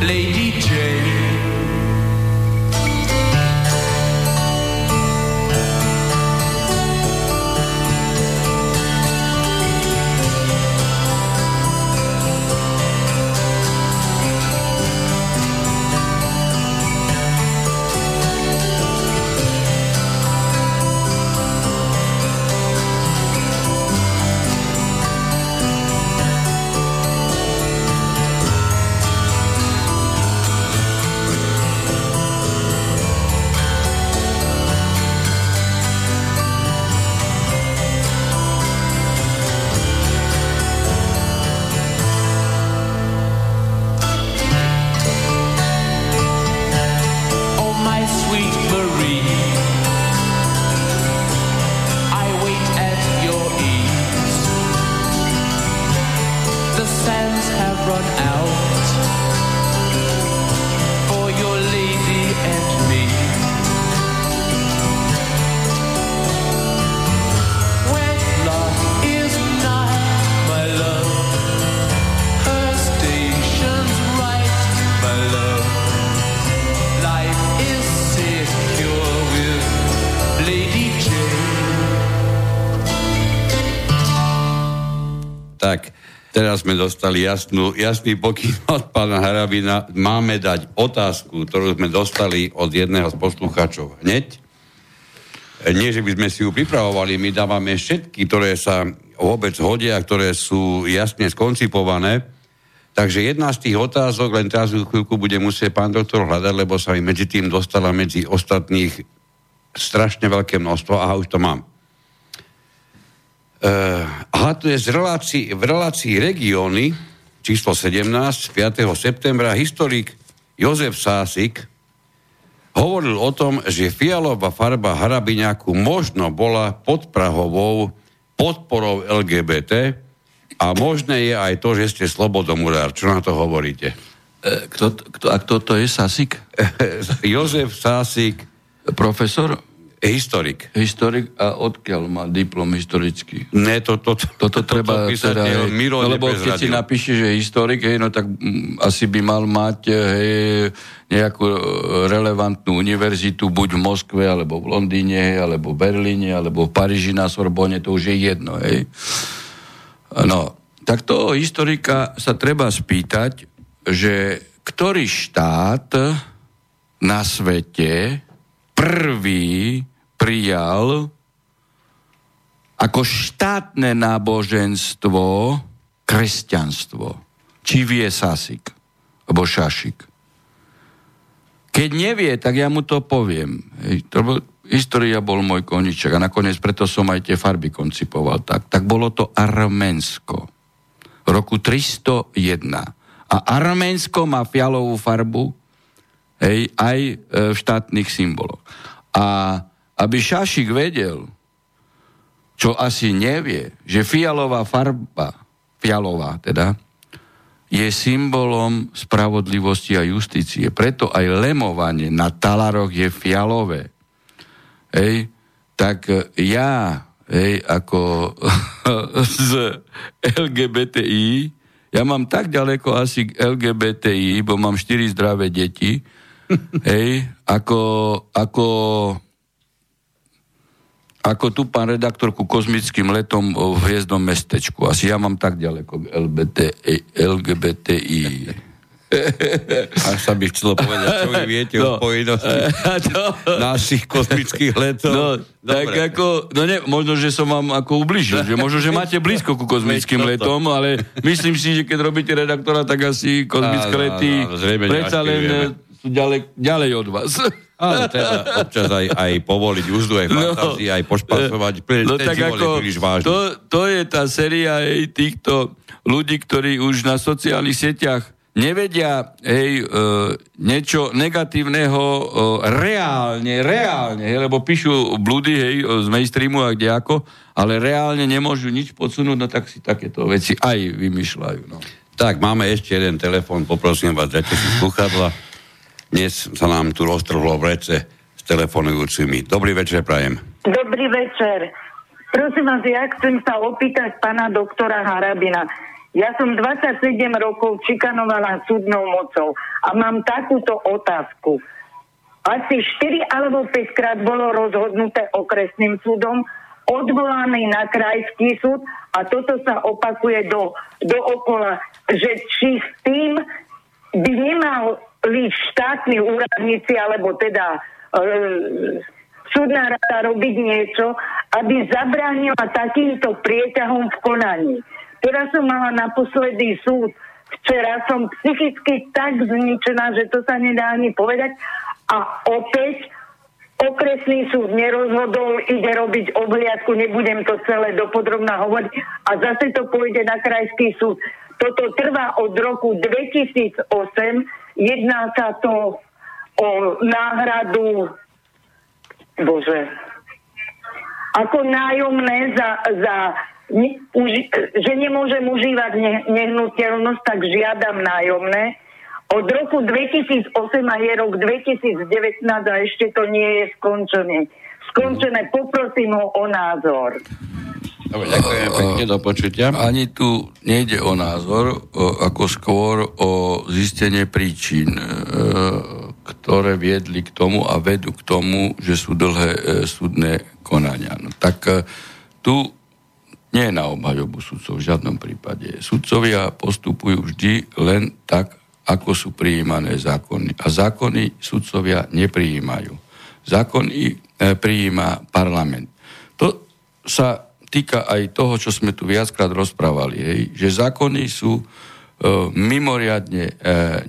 Leave Tak, teraz sme dostali jasnú, jasný pokyn [laughs] od pána Harabina. Máme dať otázku, ktorú sme dostali od jedného z poslucháčov hneď. Nie, že by sme si ju pripravovali, my dávame všetky, ktoré sa vôbec hodia, ktoré sú jasne skoncipované. Takže jedna z tých otázok, len teraz chvíľku bude musieť pán doktor hľadať, lebo sa mi medzi tým dostala medzi ostatných strašne veľké množstvo. Aha, už to mám. Uh, aha, to je z relácii, v relácii regióny číslo 17 5. septembra historik Jozef Sásik hovoril o tom, že fialová farba harabiňaku možno bola podprahovou podporou LGBT a možné je aj to, že ste slobodomurár. Čo na to hovoríte? E, kto, kto, a kto to je Sasik? [laughs] Jozef Sásik. Profesor? Historik. Historik a odkiaľ má diplom historický? Ne, to, to, to, Toto treba to, teda, hej, Miro no, lebo keď si napíše, že historik, hej, no tak m, asi by mal mať hej, nejakú e, relevantnú univerzitu, buď v Moskve, alebo v Londýne, hej, alebo v Berlíne, alebo v Paríži na Sorbonne, to už je jedno. Hej. No, tak toho historika sa treba spýtať, že ktorý štát na svete prvý prijal ako štátne náboženstvo kresťanstvo. Či vie Sasik, alebo Šašik. Keď nevie, tak ja mu to poviem. To bol, história bol môj koniček a nakoniec preto som aj tie farby koncipoval tak. Tak bolo to Arménsko. V roku 301. A Arménsko má fialovú farbu hej, aj e, v štátnych symboloch. A aby Šašik vedel, čo asi nevie, že fialová farba, fialová teda, je symbolom spravodlivosti a justície. Preto aj lemovanie na talaroch je fialové. Hej, tak ja, hej, ako [laughs] z LGBTI, ja mám tak ďaleko asi k LGBTI, bo mám štyri zdravé deti, [laughs] hej, ako, ako ako tu pán redaktor ku kozmickým letom v hviezdnom mestečku. Asi ja mám tak ďaleko k LBTI. LGBTI. [laughs] Až sa by chcelo povedať, čo vy viete no, o spojitosti [laughs] no, našich kozmických letov. No, tak ako, no ne, možno, že som vám ako ubližil, že možno, že máte blízko ku kozmickým [laughs] letom, ale myslím si, že keď robíte redaktora, tak asi kozmické lety predsa len sú ďalej, ďalej od vás. Ale teda občas aj, aj povoliť úzdu, aj no. fantázii, no, aj pošpasovať. No tak ako, to, to je tá séria hej, týchto ľudí, ktorí už na sociálnych sieťach nevedia hej, e, niečo negatívneho e, reálne, reálne, hej, lebo píšu blúdy hej, z mainstreamu a kde ako, ale reálne nemôžu nič podsunúť, no tak si takéto veci aj vymýšľajú. No. Tak, máme ešte jeden telefon, poprosím vás, dajte si sluchadla. Dnes sa nám tu roztrhlo v rece s telefonujúcimi. Dobrý večer, prajem. Dobrý večer. Prosím vás, ja chcem sa opýtať pána doktora Harabina. Ja som 27 rokov čikanovala súdnou mocou a mám takúto otázku. Asi 4 alebo 5 krát bolo rozhodnuté okresným súdom, odvolaný na krajský súd a toto sa opakuje do okola, že či s tým by nemal štátni úradníci, alebo teda e, súdna rada robiť niečo, aby zabránila takýmto prieťahom v konaní. Teraz som mala naposledy súd. Včera som psychicky tak zničená, že to sa nedá ani povedať. A opäť okresný súd nerozhodol, ide robiť obhliadku, nebudem to celé dopodrobná hovoriť. A zase to pôjde na krajský súd. Toto trvá od roku 2008 Jedná sa to o náhradu, bože, ako nájomné za, za ne, už, že nemôžem užívať ne, nehnuteľnosť, tak žiadam nájomné. Od roku 2008 a je rok 2019 a ešte to nie je skončené. Skončené, poprosím ho o názor. Dobre, ďakujem pekne, do počutia. Ani tu nejde o názor, ako skôr o zistenie príčin, e, ktoré viedli k tomu a vedú k tomu, že sú dlhé e, súdne konania. No, tak e, tu Nie na obhajobu sudcov v žiadnom prípade. Sudcovia postupujú vždy len tak, ako sú prijímané zákony. A zákony sudcovia neprijímajú. Zákony prijíma parlament. To sa týka aj toho, čo sme tu viackrát rozprávali, hej, že zákony sú e, mimoriadne e,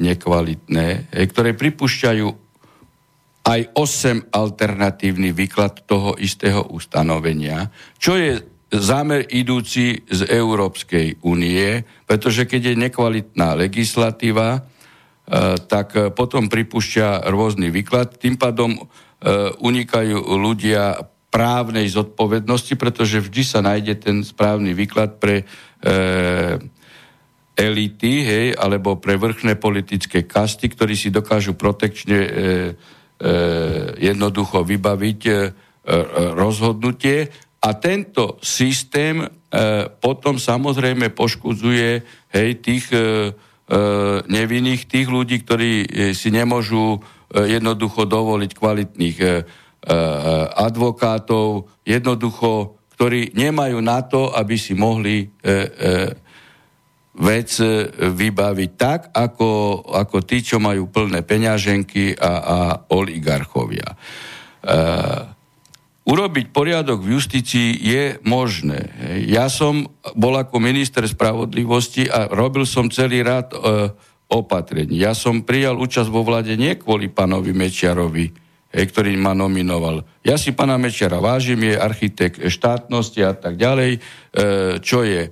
nekvalitné, hej, ktoré pripúšťajú aj 8 alternatívny výklad toho istého ustanovenia, čo je zámer idúci z Európskej únie, pretože keď je nekvalitná legislatíva, e, tak potom pripúšťa rôzny výklad. Tým pádom e, unikajú ľudia právnej zodpovednosti, pretože vždy sa nájde ten správny výklad pre e, elity, hej, alebo pre vrchné politické kasty, ktorí si dokážu protekčne e, e, jednoducho vybaviť e, rozhodnutie. A tento systém e, potom samozrejme poškudzuje hej, tých e, nevinných, tých ľudí, ktorí si nemôžu jednoducho dovoliť kvalitných advokátov, jednoducho, ktorí nemajú na to, aby si mohli e, e, vec e, vybaviť tak, ako, ako tí, čo majú plné peňaženky a, a oligarchovia. E, Urobiť poriadok v justícii je možné. Ja som bol ako minister spravodlivosti a robil som celý rad e, opatrení. Ja som prijal účasť vo vlade nie kvôli pánovi Mečiarovi, ktorý ma nominoval. Ja si pána Mečiara vážim, je architekt štátnosti a tak ďalej, e, čo je e,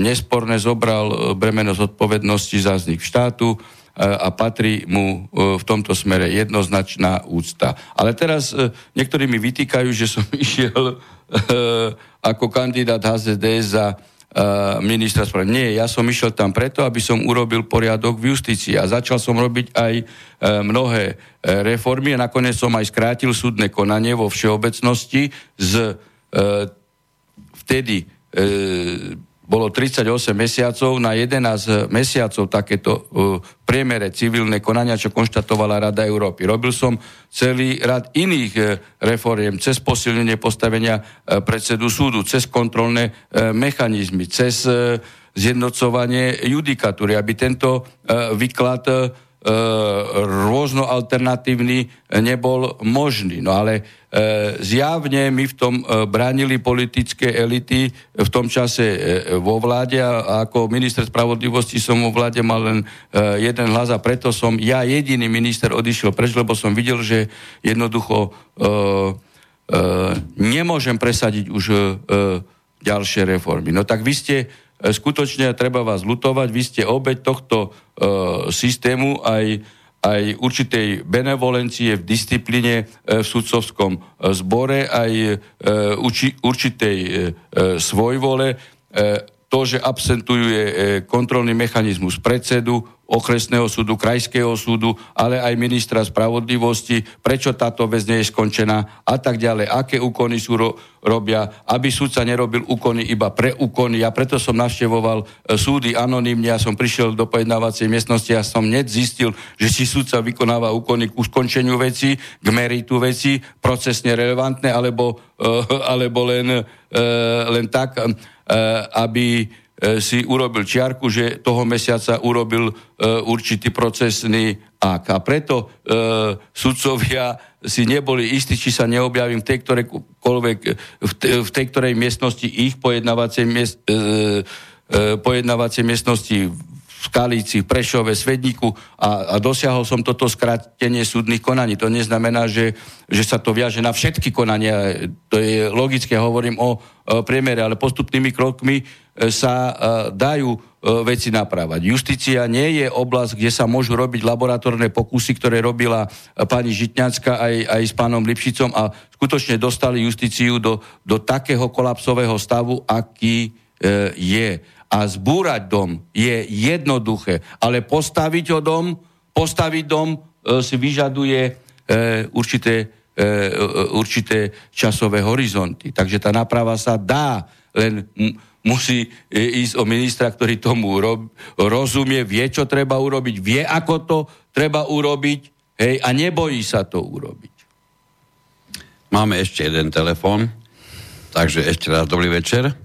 nesporné, zobral e, bremeno zodpovednosti za vznik štátu, a patrí mu v tomto smere jednoznačná úcta. Ale teraz niektorí mi vytýkajú, že som [laughs] išiel ako kandidát HZD za ministra spravodlivosti. Nie, ja som išiel tam preto, aby som urobil poriadok v justícii a začal som robiť aj mnohé reformy a nakoniec som aj skrátil súdne konanie vo všeobecnosti z vtedy bolo 38 mesiacov na 11 mesiacov takéto uh, priemere civilné konania, čo konštatovala Rada Európy. Robil som celý rad iných uh, reforiem, cez posilnenie postavenia uh, predsedu súdu, cez kontrolné uh, mechanizmy, cez uh, zjednocovanie judikatúry, aby tento uh, výklad uh, rôzno alternatívny nebol možný. No ale e, zjavne my v tom e, bránili politické elity v tom čase e, vo vláde a ako minister spravodlivosti som vo vláde mal len jeden hlas a preto som ja jediný minister odišiel preč, lebo som videl, že jednoducho nemôžem presadiť už ďalšie reformy. No tak vy ste E, skutočne treba vás lutovať, vy ste obeď tohto e, systému aj, aj určitej benevolencie v disciplíne e, v sudcovskom e, zbore, aj e, uči, určitej e, e svojvole. E, to, že absentuje e, kontrolný mechanizmus predsedu, okresného súdu, krajského súdu, ale aj ministra spravodlivosti, prečo táto vec nie je skončená a tak ďalej, aké úkony sú ro, robia, aby súdca nerobil úkony iba pre úkony. Ja preto som navštevoval e, súdy anonymne, ja som prišiel do pojednávacej miestnosti a som hneď zistil, že či súdca vykonáva úkony k uskončeniu veci, k meritu veci, procesne relevantné, alebo, e, [laughs] alebo len, len tak, Eh, aby si urobil čiarku, že toho mesiaca urobil eh, určitý procesný ak. A preto e, sudcovia si neboli istí, či sa neobjavím v tej, ktorej, v, te, v tej ktorej miestnosti ich pojednávacej, miest, e, e, pojednávacej miestnosti v Prešove, Svedníku a, a dosiahol som toto skrátenie súdnych konaní. To neznamená, že, že sa to viaže na všetky konania. To je logické, hovorím o, o priemere, ale postupnými krokmi e, sa e, dajú e, veci naprávať. Justícia nie je oblasť, kde sa môžu robiť laboratórne pokusy, ktoré robila pani Žitňacka aj, aj s pánom Lipšicom a skutočne dostali justíciu do, do takého kolapsového stavu, aký je a zbúrať dom je jednoduché, ale postaviť ho dom, postaviť dom e, si vyžaduje e, určité, e, určité časové horizonty. Takže tá náprava sa dá, len m- musí e, ísť o ministra, ktorý tomu rob, rozumie, vie, čo treba urobiť, vie, ako to treba urobiť hej, a nebojí sa to urobiť. Máme ešte jeden telefón, takže ešte raz dobrý večer.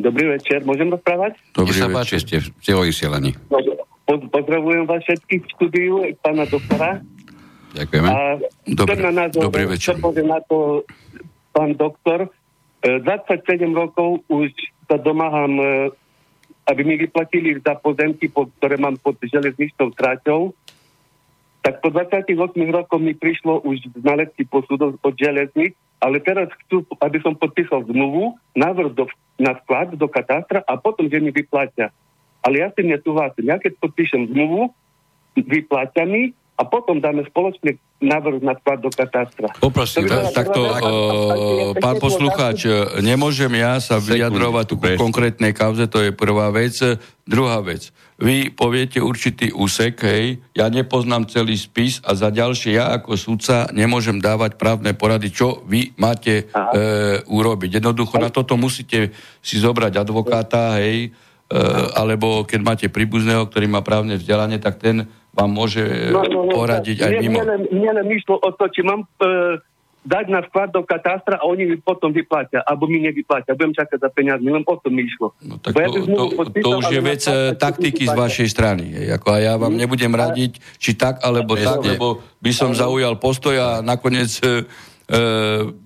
Dobrý večer, môžem rozprávať? Dobrý sa páči, ste, ste o vysielaní. Pozdravujem vás všetkých v štúdiu, pána doktora. Ďakujeme. A Dobrý, na názor, dobrý večer. Čo povie na to pán doktor? E, 27 rokov už sa domáham, e, aby mi vyplatili za pozemky, ktoré mám pod železničnou tráťou. Tak po 28 rokoch mi prišlo už znalecký posudok od železnic, ale teraz chcú, aby som podpísal zmluvu, návrh do, na vklad do katastra a potom, že mi vyplatia. Ale ja si nesúhlasím. Ja keď podpíšem zmluvu, vyplatia mi a potom dáme spoločne návrh na vklad do katastra. Poprosím, Takže- takto, uh, pán poslucháč, e, nemôžem ja sa vyjadrovať tu ku konkrétnej kauze, to je prvá vec. Druhá vec, vy poviete určitý úsek, hej, ja nepoznám celý spis a za ďalšie ja ako sudca nemôžem dávať právne porady, čo vy máte e, urobiť. Jednoducho na toto musíte si zobrať advokáta, hej, e, alebo keď máte príbuzného, ktorý má právne vzdelanie, tak ten vám môže no, no, no, poradiť aj mne, mimo. Mne, len- mne len išlo o to, či mám e, dať na vklad do katastra a oni mi potom vyplatia, alebo mi nevyplatia. Budem čakať za peniazmi, len o to mi išlo. No, tak Bo ja to, to, podpísal, to už je na vec vklad e, taktiky z vašej strany. Ako a ja vám nebudem radiť, či tak alebo tak, lebo by som zaujal postoj a nakoniec e,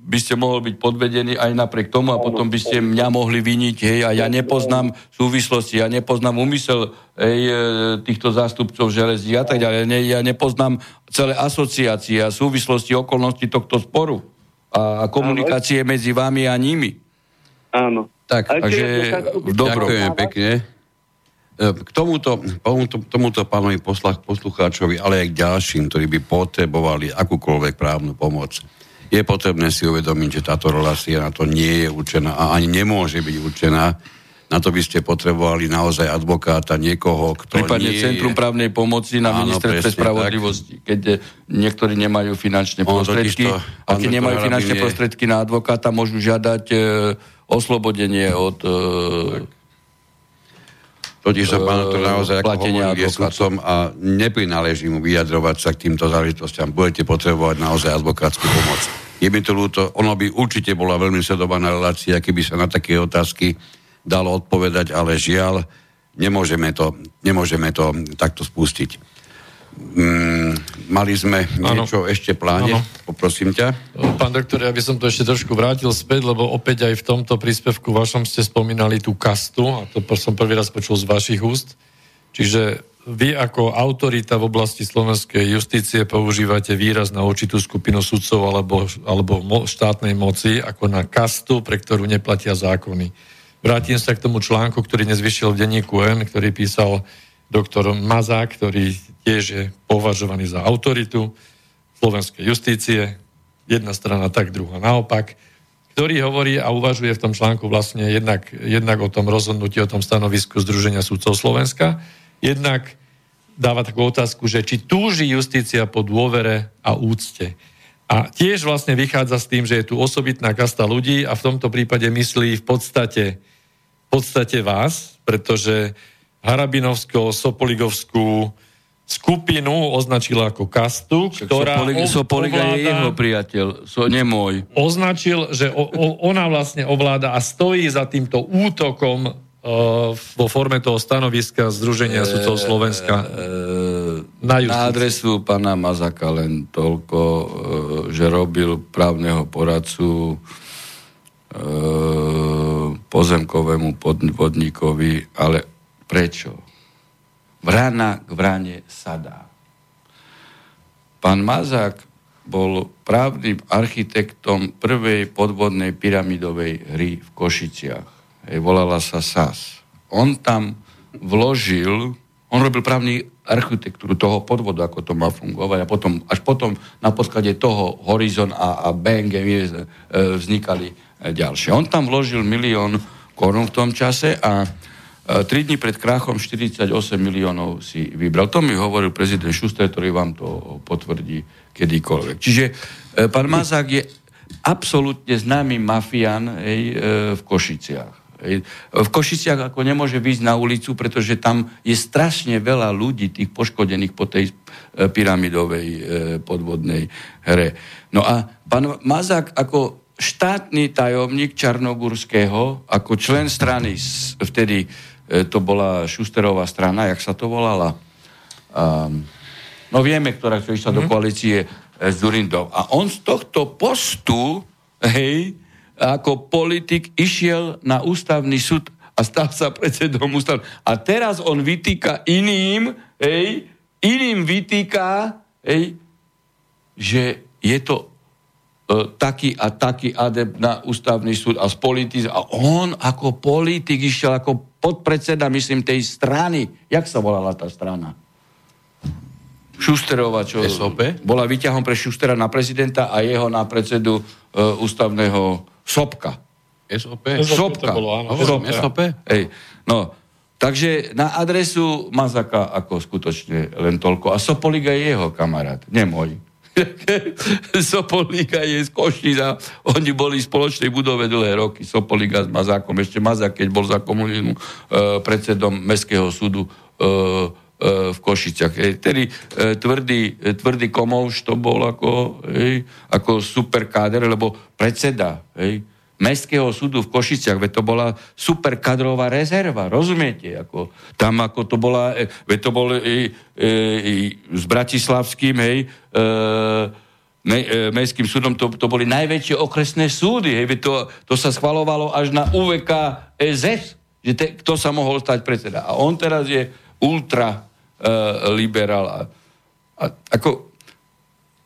by ste mohli byť podvedení aj napriek tomu a potom by ste mňa mohli viniť, hej, a ja nepoznám súvislosti, ja nepoznám úmysel hej, e, týchto zástupcov železní a tak ďalej. Ne, ja nepoznám celé asociácie a súvislosti, okolnosti tohto sporu a, a komunikácie medzi vami a nimi. Áno. Tak, takže v dobrom. Pekne. E, K tomuto, tomuto, tomuto pánovi poslucháčovi, ale aj k ďalším, ktorí by potrebovali akúkoľvek právnu pomoc, je potrebné si uvedomiť, že táto relácia na to nie je určená a ani nemôže byť určená. Na to by ste potrebovali naozaj advokáta, niekoho, kto Prípadne nie Centrum je... právnej pomoci na Áno, ministerstve spravodlivosti, keď eh, niektorí nemajú finančné Ono prostriedky a keď nemajú finančné je- prostriedky na advokáta, môžu žiadať e, oslobodenie od e, Totiž sa pán doktor naozaj, ako hovoril, je advokáta. sudcom a neprináleží mu vyjadrovať sa k týmto záležitostiam. Budete potrebovať naozaj advokátsku pomoc. Je mi to ľúto, ono by určite bola veľmi sledovaná relácia, keby sa na také otázky dalo odpovedať, ale žiaľ, nemôžeme to, nemôžeme to takto spustiť. Mm, mali sme Áno. niečo ešte pláne, Áno. poprosím ťa. Pán doktor, ja by som to ešte trošku vrátil späť, lebo opäť aj v tomto príspevku vašom ste spomínali tú kastu, a to som prvý raz počul z vašich úst. Čiže vy ako autorita v oblasti slovenskej justície používate výraz na určitú skupinu sudcov alebo, alebo štátnej moci ako na kastu, pre ktorú neplatia zákony. Vrátim sa k tomu článku, ktorý dnes vyšiel v denníku N, ktorý písal doktor Mazák, ktorý tiež je považovaný za autoritu slovenskej justície, jedna strana tak, druhá naopak, ktorý hovorí a uvažuje v tom článku vlastne jednak, jednak o tom rozhodnutí, o tom stanovisku Združenia súdcov Slovenska, jednak dáva takú otázku, že či túži justícia po dôvere a úcte. A tiež vlastne vychádza s tým, že je tu osobitná kasta ľudí a v tomto prípade myslí v podstate, v podstate vás, pretože Harabinovsko-Sopoligovskú skupinu označila ako kastu, ktorá Sopolig, ov- Sopolig je jeho priateľ, so, nie môj. označil, že o, o, ona vlastne ovláda a stojí za týmto útokom vo forme toho stanoviska Združenia sudcov Slovenska na Na justíciu. adresu pána Mazaka len toľko, e, že robil právneho poradcu e, pozemkovému pod- podnikovi, ale prečo? Vrana k vrane sadá. Pán Mazák bol právnym architektom prvej podvodnej pyramidovej hry v Košiciach. Volala sa SAS. On tam vložil, on robil právny architektúru toho podvodu, ako to má fungovať a potom, až potom na podklade toho Horizon a, a BNG e, vznikali e, ďalšie. On tam vložil milión korún v tom čase a E, Tri dní pred krachom 48 miliónov si vybral. To mi hovoril prezident Šuster, ktorý vám to potvrdí kedykoľvek. Čiže pán Mazák je absolútne známy mafián hej, v Košiciach. V Košiciach ako nemôže výjsť na ulicu, pretože tam je strašne veľa ľudí, tých poškodených po tej e, pyramidovej e, podvodnej hre. No a pán Mazák ako štátny tajomník Čarnogurského, ako člen strany, vtedy e, to bola Šusterová strana, jak sa to volala? Um, no vieme, ktorá išla do koalície e, s Durindou. A on z tohto postu, hej, ako politik išiel na ústavný súd a stal sa predsedom ústav. A teraz on vytýka iným, hej, iným vytýka, hej, že je to e, taký a taký adept na ústavný súd a spolitiz a on ako politik išiel ako podpredseda, myslím, tej strany. Jak sa volala tá strana? Šusterova, čo SOP? bola výťahom pre Šustera na prezidenta a jeho na predsedu e, ústavného Sopka. SOP? SOP to bolo, áno. Hovorím, SOP. Hej, no, takže na adresu Mazaka ako skutočne len toľko. A Sopoliga je jeho kamarát, nie môj. [laughs] Sopoliga je z Košica. Oni boli v spoločnej budove dlhé roky. Sopoliga s Mazákom. Ešte Mazák, keď bol za komunizmu e, predsedom Mestského súdu e, v Košiciach. Hej. Tedy e, tvrdý, e, tvrdý Komouš to bol ako, hej, ako super káder, lebo predseda hej, Mestského súdu v Košiciach, veď to bola super kadrová rezerva, rozumiete? Ako, tam ako to bola, e, veď to bol e, e, s Bratislavským, hej, e, me, e, Mestským súdom, to, to boli najväčšie okresné súdy, hej, to, to sa schvalovalo až na UVK SS, že te, kto sa mohol stať predseda. A on teraz je ultra e, liberál. A, a ako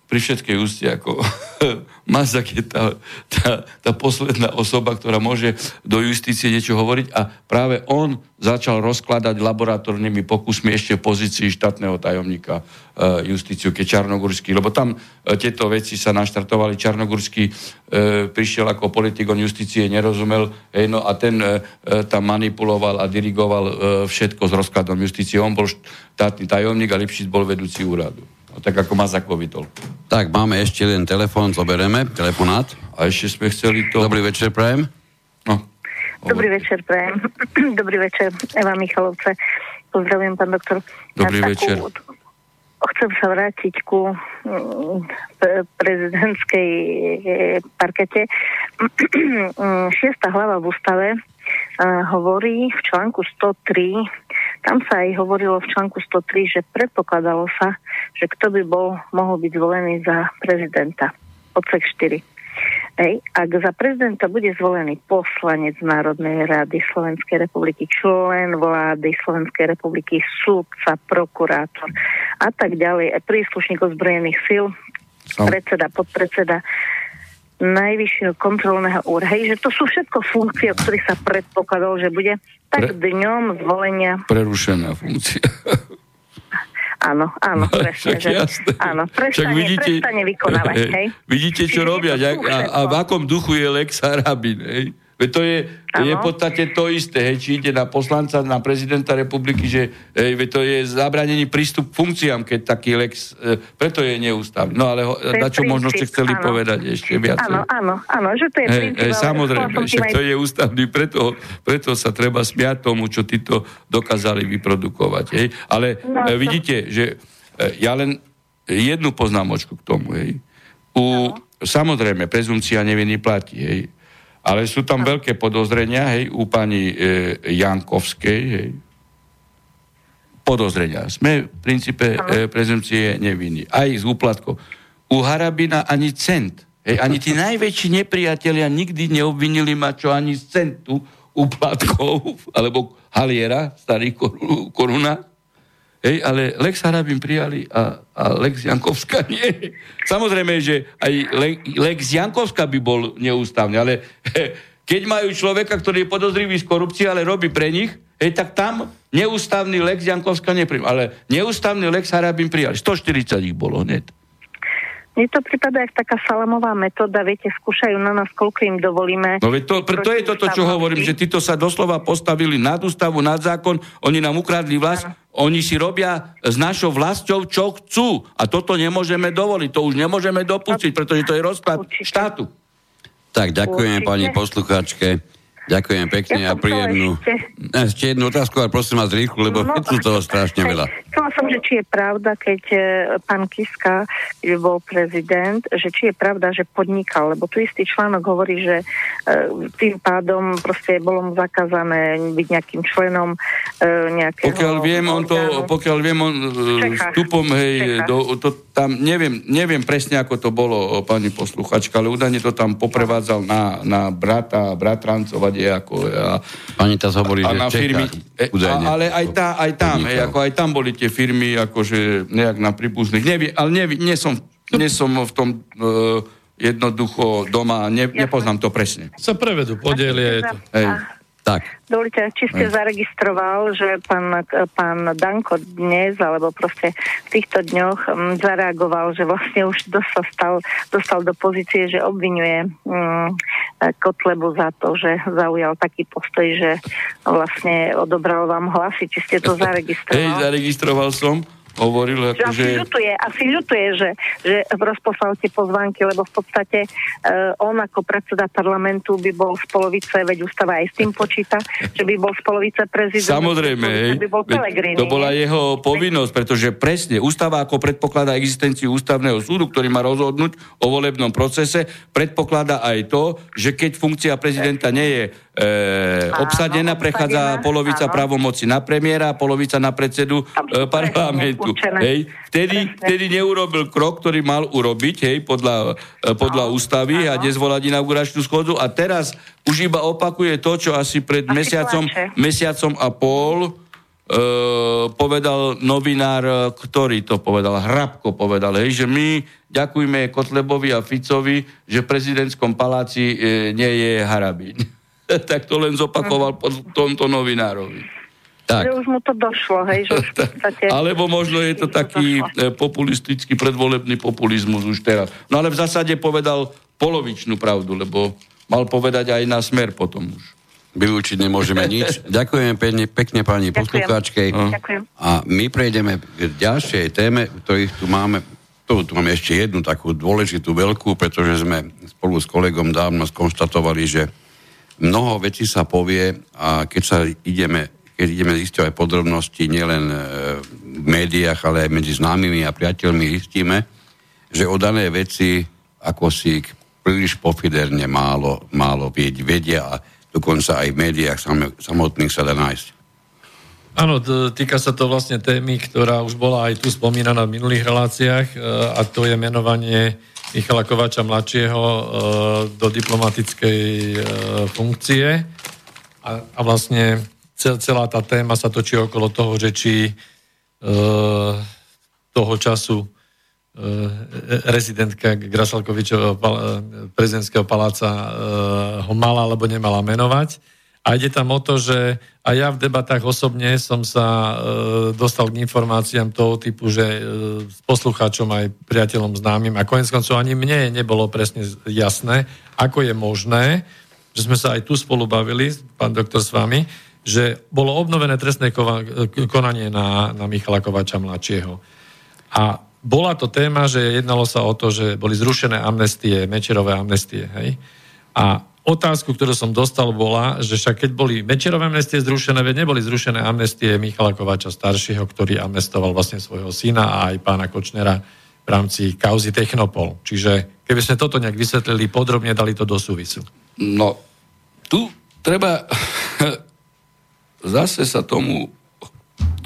pri všetkej úste, ako [laughs] Mazak je tá, tá, tá posledná osoba, ktorá môže do justície niečo hovoriť a práve on začal rozkladať laboratórnymi pokusmi ešte v pozícii štátneho tajomníka uh, justíciu, keď Čarnogurský, lebo tam uh, tieto veci sa naštartovali. Čarnogurský uh, prišiel ako politik, on justície nerozumel, hej, no a ten uh, tam manipuloval a dirigoval uh, všetko s rozkladom justície. On bol štátny tajomník a Lipšic bol vedúci úradu. No, tak ako Mazakovi toľko. Tak, máme ešte jeden telefón, zobereme, telefonát. A ešte sme chceli to... Dobrý večer, prajem. No, Dobrý večer, prajem. [clears throat] Dobrý večer, Eva Michalovce. Pozdravujem, pán doktor. Dobrý Na večer. Chcem sa vrátiť ku mm, pre- prezidentskej e, parkete. [clears throat] Šiesta hlava v ústave e, hovorí v článku 103, tam sa aj hovorilo v článku 103, že predpokladalo sa, že kto by bol, mohol byť zvolený za prezidenta. Odsek 4. Hej, ak za prezidenta bude zvolený poslanec Národnej rady Slovenskej republiky, člen vlády Slovenskej republiky, súdca, prokurátor a tak ďalej, aj príslušník ozbrojených síl, predseda, podpredseda najvyššieho kontrolného. Hej, že to sú všetko funkcie, o ktorých sa predpokladalo, že bude tak Pre- dňom zvolenia. prerušená funkcia. [laughs] Áno, áno, [laughs] No, presne. Že, jasné. áno, prestane, vidíte, prestane vykonávať. [laughs] hej. Vidíte, čo Čiže robia a, a, v akom duchu je Lex Harabin. Hej? Veď to je, je v podstate to isté, hej, či ide na poslanca, na prezidenta republiky, že hej, veď to je zabranený prístup k funkciám, keď taký Lex, e, preto je neústavný. No ale ho, na čo možno ste princíp, chceli áno. povedať ešte viac? Áno, áno, áno, že to je Hej, princíp. hej, samozrejme, však to je ústavný, preto, preto sa treba smiať tomu, čo títo dokázali vyprodukovať. Hej. Ale No, e, to- vidíte, že e, ja len jednu poznámočku k tomu. Hej. U, Samozrejme, prezumcia neviny platí, hej. Ale sú tam veľké podozrenia hej, u pani e, Jankovskej, hej. podozrenia. Sme v princípe e, prezumcie neviny. Aj z úplatkov. U Harabina ani cent. Hej, ani tí najväčší nepriatelia nikdy neobvinili ma čo ani z centu úplatkov, alebo Haliera, starý koru- koruna. Hej, ale Lex Harabin prijali a, a Lex Jankovská nie. Samozrejme, že aj Le, Lex Jankovská by bol neústavný, ale [laughs] keď majú človeka, ktorý je podozrivý z korupcie, ale robí pre nich, hej, tak tam neústavný Lex Jankovská neprijal. Ale neústavný Lex Harabin prijali. 140 ich bolo hneď. Mne to prípada jak taká salamová metóda, viete, skúšajú na nás, koľko im dovolíme. No veď to, to je toto, čo hovorím, že títo sa doslova postavili nad ústavu, nad zákon, oni nám ukradli vlast, oni si robia s našou vlastou, čo chcú. A toto nemôžeme dovoliť, to už nemôžeme dopustiť, pretože to je rozklad Určite. štátu. Tak, ďakujeme Určite. pani poslucháčke. Ďakujem pekne Ja a príjemnú. ešte- Ešte jednu otázku, ale prosím vás rýchlo, lebo No, tu toho strašne veľa. Chcela som, že či je pravda, keď e, pán Kiska, keď bol prezident, že či je pravda, že podnikal, lebo tu istý článok hovorí, že e, tým pádom proste bolo mu zakázané byť nejakým členom e, nejakého Pokiaľ viem, on to, pokiaľ viem, on vstupom, hej, do, to tam, neviem, neviem presne, ako to bolo, pani posluchačka, ale údajne to tam poprevádzal na, na brata, bratrancov a ako a, Pani tá hovorí, a že na firmy. E, údajne. a, ale aj, tá, aj tam, podnikal. hej, ako aj tam boli tie firmy, akože nejak na príbuzných. Neviem, ale neviem, nie som, nie som v tom e, jednoducho doma, ne, nepoznám to presne. Sa prevedú, to. Hej. Tak, Dovolite, či ste zaregistroval, že pán, pán Danko dnes, alebo proste v týchto dňoch m, zareagoval, že vlastne už dos- sa stal, dostal do pozície, že obvinuje m, Kotlebu za to, že zaujal taký postoj, že vlastne odobral vám hlasy. Či ste to [laughs] Hej, zaregistroval? zaregistroval som, hovoril, že asi akože... ľutuje, asi ľutuje, že, že rozposlal tie pozvánky, lebo v podstate uh, on ako predseda parlamentu by bol z polovice, veď ústava aj s tým počíta, [laughs] že by bol z polovice prezident. Samozrejme, hej. by bol Veď Pellegrini. To bola jeho povinnosť, pretože presne ústava ako predpokladá existenciu ústavného súdu, ktorý má rozhodnúť o volebnom procese, predpokladá aj to, že keď funkcia prezidenta nie je e, Áno, obsadená, prechádza obsadená, polovica áno. právomoci na premiéra, polovica na predsedu e, parlamentu. určené. Hej. Vtedy, Presne. vtedy neurobil krok, ktorý mal urobiť, hej, podľa, e, podľa ústavy a nezvolať inauguračnú schodu a teraz už iba opakuje to, čo asi pred Asi mesiacom, plače. mesiacom a pol e, povedal novinár, ktorý to povedal, Hrabko povedal, hej, že my ďakujeme Kotlebovi a Ficovi, že v prezidentskom paláci e, nie je Harabín. [laughs] [laughs] tak to len zopakoval po tomto novinárovi. tak. Že už mu to došlo, hej, že už v [laughs] podstate... Alebo možno je to taký e, populistický predvolebný populizmus už teraz. No ale v zásade povedal polovičnú pravdu, lebo mal povedať aj na smer potom už. Vylúčiť nemôžeme [laughs] nič. Ďakujem pekne, pekne pani poslucháčke. Ďakujem. A my prejdeme k ďalšej téme, ktorých tu máme. Tu, tu máme ešte jednu takú dôležitú veľkú, pretože sme spolu s kolegom dávno skonštatovali, že mnoho vecí sa povie a keď sa ideme, keď ideme zisťovať podrobnosti nielen e, v médiách, ale aj medzi známymi a priateľmi zistíme, že o dané veci ako si príliš pofiderne málo, málo ved- vedia a dokonca aj v médiách sam- samotných sa dá nájsť. Áno, týka sa to vlastne témy, ktorá už bola aj tu spomínaná v minulých reláciách e, a to je menovanie Michala Kovača mladšieho e, do diplomatickej e, funkcie a, a vlastne cel, celá tá téma sa točí okolo toho, že či e, toho času rezidentka e, prezidentského paláca ho mala alebo nemala menovať. A ide tam o to, že aj ja v debatách osobne som sa e, dostal k informáciám toho typu, že e, poslucháčom aj priateľom známym a konec koncov ani mne nebolo presne jasné, ako je možné, že sme sa aj tu spolu bavili, pán doktor s vami, že bolo obnovené trestné kova- konanie na, na Michala Kovača mladšieho. A bola to téma, že jednalo sa o to, že boli zrušené amnestie, mečerové amnestie. Hej? A otázku, ktorú som dostal, bola, že však keď boli mečerové amnestie zrušené, veď neboli zrušené amnestie Michala Kovača staršieho, ktorý amnestoval vlastne svojho syna a aj pána Kočnera v rámci kauzy Technopol. Čiže keby sme toto nejak vysvetlili podrobne, dali to do súvisu. No, tu treba [laughs] zase sa tomu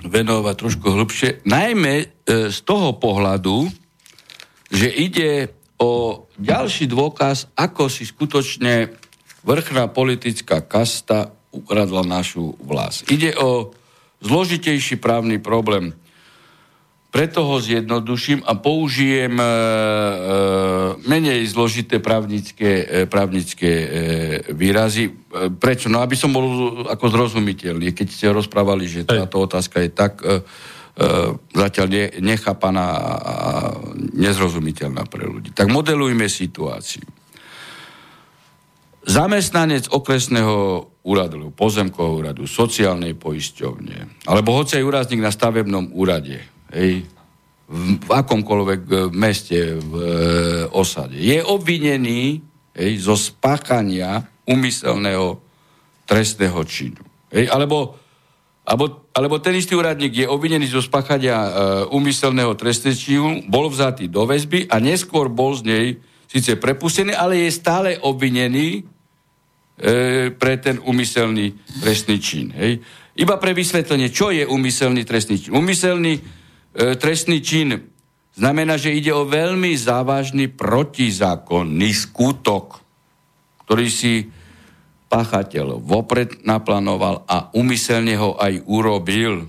venovať trošku hlbšie, najmä e, z toho pohľadu, že ide o ďalší dôkaz, ako si skutočne vrchná politická kasta ukradla našu vlast. Ide o zložitejší právny problém. Preto ho zjednoduším a použijem e, e, menej zložité právnické, e, právnické e, výrazy. E, prečo? No, aby som bol ako zrozumiteľný. Keď ste rozprávali, že táto otázka je tak e, e, zatiaľ ne, nechápaná a nezrozumiteľná pre ľudí. Tak modelujme situáciu. Zamestnanec okresného úradu, pozemkového úradu, sociálnej poisťovne, alebo hoci aj úradník na stavebnom úrade, hej, v, akomkoľvek e, meste, v e, osade, je obvinený hej, zo spáchania umyselného trestného činu. Hej, alebo, alebo, alebo ten istý úradník je obvinený zo spáchania e, úmyselného trestného činu, bol vzatý do väzby a neskôr bol z nej síce prepustený, ale je stále obvinený e, pre ten úmyselný trestný čin. Hej. Iba pre vysvetlenie, čo je úmyselný trestný čin. Úmyselný e, trestný čin znamená, že ide o veľmi závažný protizákonný skutok, ktorý si páchateľ vopred naplánoval a umyselne ho aj urobil.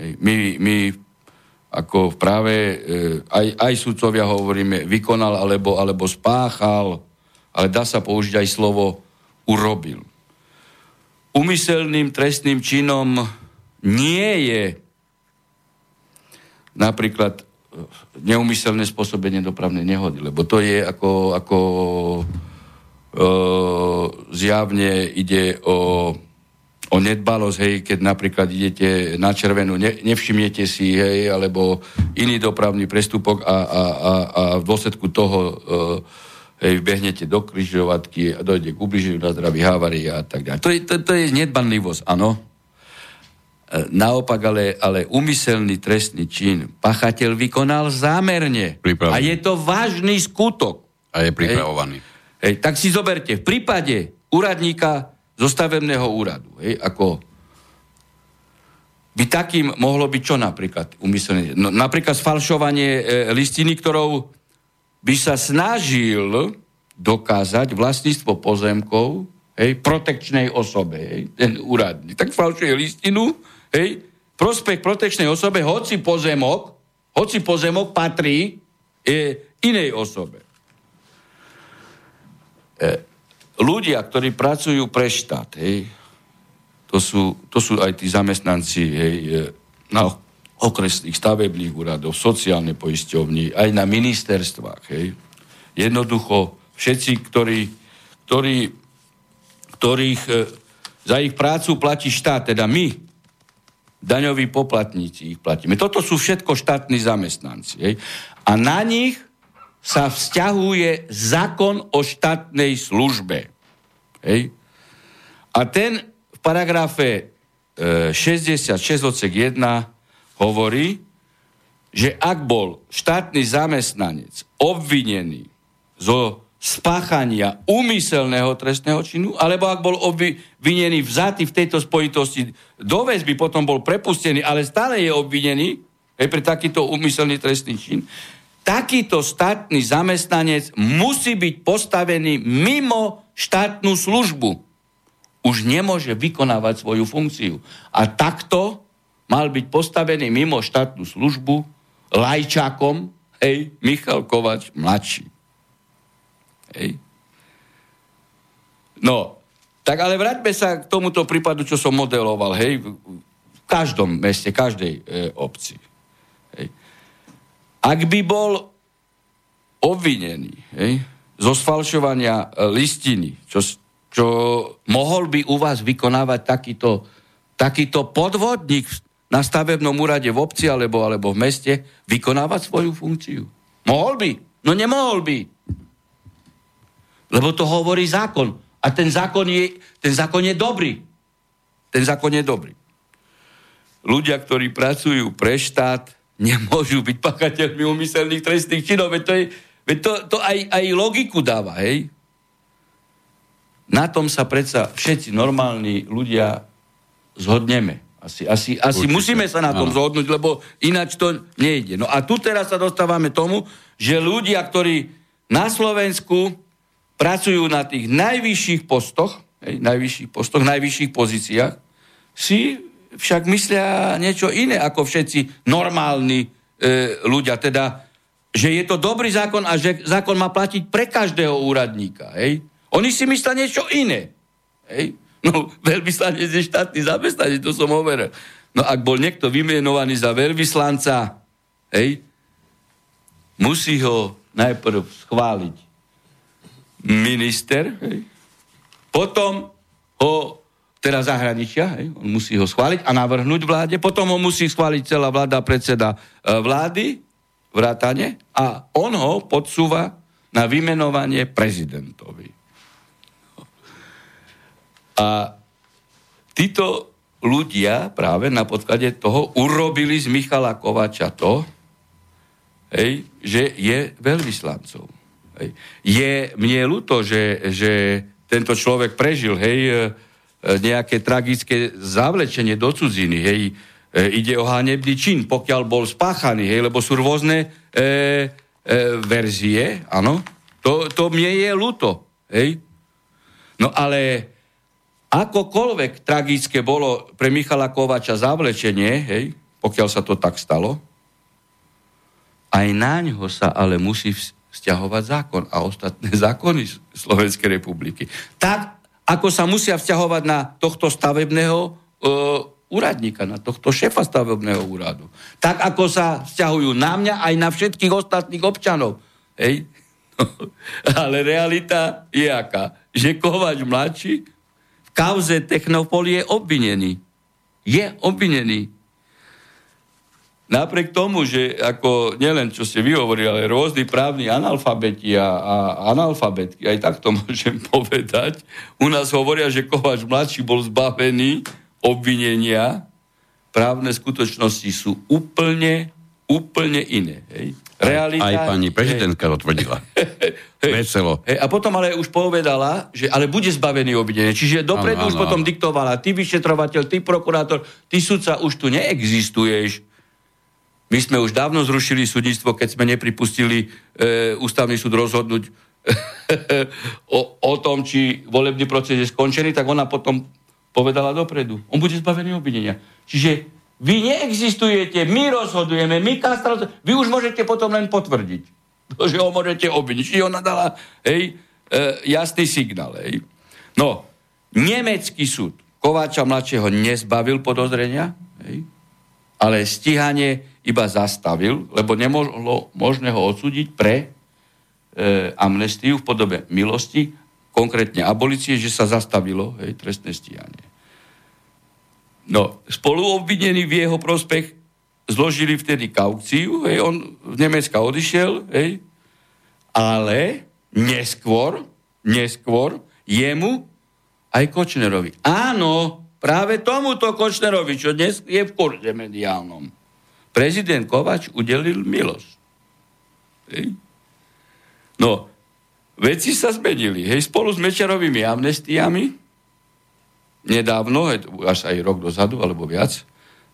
Hej. My, my ako práve e, aj, aj sudcovia hovoríme, vykonal alebo, alebo spáchal, ale dá sa použiť aj slovo urobil. Umyselným trestným činom nie je napríklad e, neumyselné spôsobenie dopravnej nehody, lebo to je ako, ako e, zjavne ide o o nedbalosť, hej, keď napríklad idete na červenú, ne, nevšimnete si, hej, alebo iný dopravný prestupok a, a, a, a v dôsledku toho e, hej, behnete do križovatky a dojde k ubliženiu na zdraví, havárii a tak ďalej. To je, to, to je nedbanlivosť, áno. E, naopak, ale, ale umyselný trestný čin pachateľ vykonal zámerne. Pripravený. A je to vážny skutok. A je pripravovaný. Hej, hej, tak si zoberte, v prípade úradníka zo stavebného úradu. Hej, ako by takým mohlo byť čo napríklad umyslené? No, napríklad sfalšovanie e, listiny, ktorou by sa snažil dokázať vlastníctvo pozemkov hej, protekčnej osobe, hej, ten úradník. Tak falšuje listinu, hej, prospech protekčnej osobe, hoci pozemok, hoci pozemok patrí e, inej osobe. E, ľudia, ktorí pracujú pre štát, hej, to sú, to sú aj tí zamestnanci hej, e, na okresných stavebných úradoch, sociálne poisťovní, aj na ministerstvách. Hej. Jednoducho všetci, ktorí, ktorí, ktorých e, za ich prácu platí štát, teda my, daňoví poplatníci ich platíme. Toto sú všetko štátni zamestnanci. Hej. A na nich sa vzťahuje zákon o štátnej službe. Hej? A ten v paragrafe e, 66 odsek 1 hovorí, že ak bol štátny zamestnanec obvinený zo spáchania úmyselného trestného činu, alebo ak bol obvinený vzatý v tejto spojitosti do väzby, potom bol prepustený, ale stále je obvinený aj pre takýto úmyselný trestný čin, takýto štátny zamestnanec musí byť postavený mimo štátnu službu. Už nemôže vykonávať svoju funkciu. A takto mal byť postavený mimo štátnu službu lajčákom, hej, Michal Kovač mladší. Hej. No, tak ale vráťme sa k tomuto prípadu, čo som modeloval, hej, v každom meste, každej e, obci. Ak by bol obvinený hej, zo sfalšovania e, listiny, čo, čo mohol by u vás vykonávať takýto, takýto podvodník na stavebnom úrade v obci alebo, alebo v meste, vykonávať svoju funkciu. Mohol by? No nemohol by. Lebo to hovorí zákon. A ten zákon je, ten zákon je dobrý. Ten zákon je dobrý. Ľudia, ktorí pracujú pre štát, nemôžu byť pachateľmi umyselných trestných činov. Veď to, je, veď to, to aj, aj logiku dáva, hej? Na tom sa predsa všetci normálni ľudia zhodneme. Asi, asi, asi musíme sa na tom zhodnúť, lebo ináč to nejde. No a tu teraz sa dostávame tomu, že ľudia, ktorí na Slovensku pracujú na tých najvyšších postoch, hej, najvyšších postoch, najvyšších pozíciách, si však myslia niečo iné ako všetci normálni e, ľudia. Teda, že je to dobrý zákon a že zákon má platiť pre každého úradníka. Hej? Oni si myslia niečo iné. Hej? No, veľvyslanec je štátny zamestnanec, to som hovoril. No ak bol niekto vymenovaný za veľvyslanca, hej, musí ho najprv schváliť minister, hej, potom ho teda zahraničia, hej, on musí ho schváliť a navrhnúť vláde, potom ho musí schváliť celá vláda, predseda e, vlády, vrátane, a on ho podsúva na vymenovanie prezidentovi. A títo ľudia práve na podklade toho urobili z Michala Kovača to, hej, že je veľvyslancov. Hej. Je mne ľúto, že, že tento človek prežil hej, e, nejaké tragické zavlečenie do cudziny. Hej. E, ide o hanebný čin, pokiaľ bol spáchaný, hej, lebo sú rôzne e, e, verzie, áno. To, to mne je ľúto. Hej. No ale akokoľvek tragické bolo pre Michala Kovača zavlečenie, hej, pokiaľ sa to tak stalo, aj na ňo sa ale musí vzťahovať zákon a ostatné [laughs] zákony Slovenskej republiky. Tak, ako sa musia vzťahovať na tohto stavebného e, úradníka, na tohto šéfa stavebného úradu. Tak, ako sa vzťahujú na mňa aj na všetkých ostatných občanov. Hej? [laughs] ale realita je aká? Že Kovač mladší kauze Technopol je obvinený. Je obvinený. Napriek tomu, že ako nielen čo ste vy hovorili, ale rôzni právni analfabeti a, a analfabetky, aj tak to [laughs] môžem povedať, u nás hovoria, že Kovač mladší bol zbavený obvinenia, právne skutočnosti sú úplne, úplne iné. Hej. Realita, aj, aj pani prezidentka to tvrdila. [laughs] Veselo. Hej, a potom ale už povedala, že ale bude zbavený obvinenie. Čiže dopredu už potom diktovala, ty vyšetrovateľ, ty prokurátor, ty sudca, už tu neexistuješ. My sme už dávno zrušili súdnictvo, keď sme nepripustili e, ústavný súd rozhodnúť [laughs] o, o tom, či volebný proces je skončený, tak ona potom povedala dopredu. On bude zbavený obvinenia. Čiže vy neexistujete, my rozhodujeme, my kastra, vy už môžete potom len potvrdiť, že ho môžete obviniť. Čiže ona dala hej, e, jasný signál. Hej. No, nemecký súd Kováča mladšieho nezbavil podozrenia, hej, ale stíhanie iba zastavil, lebo nemohlo možné ho odsúdiť pre e, amnestiu v podobe milosti, konkrétne abolicie, že sa zastavilo hej, trestné stíhanie. No, spoluobvinení v jeho prospech zložili vtedy kaukciu, hej, on z Nemecka odišiel, hej, ale neskôr, neskôr jemu aj Kočnerovi. Áno, práve tomuto Kočnerovi, čo dnes je v kurze mediálnom, prezident Kovač udelil milosť. Hej. No, veci sa zmenili. Hej, spolu s Mečarovými amnestiami nedávno, až aj rok dozadu, alebo viac,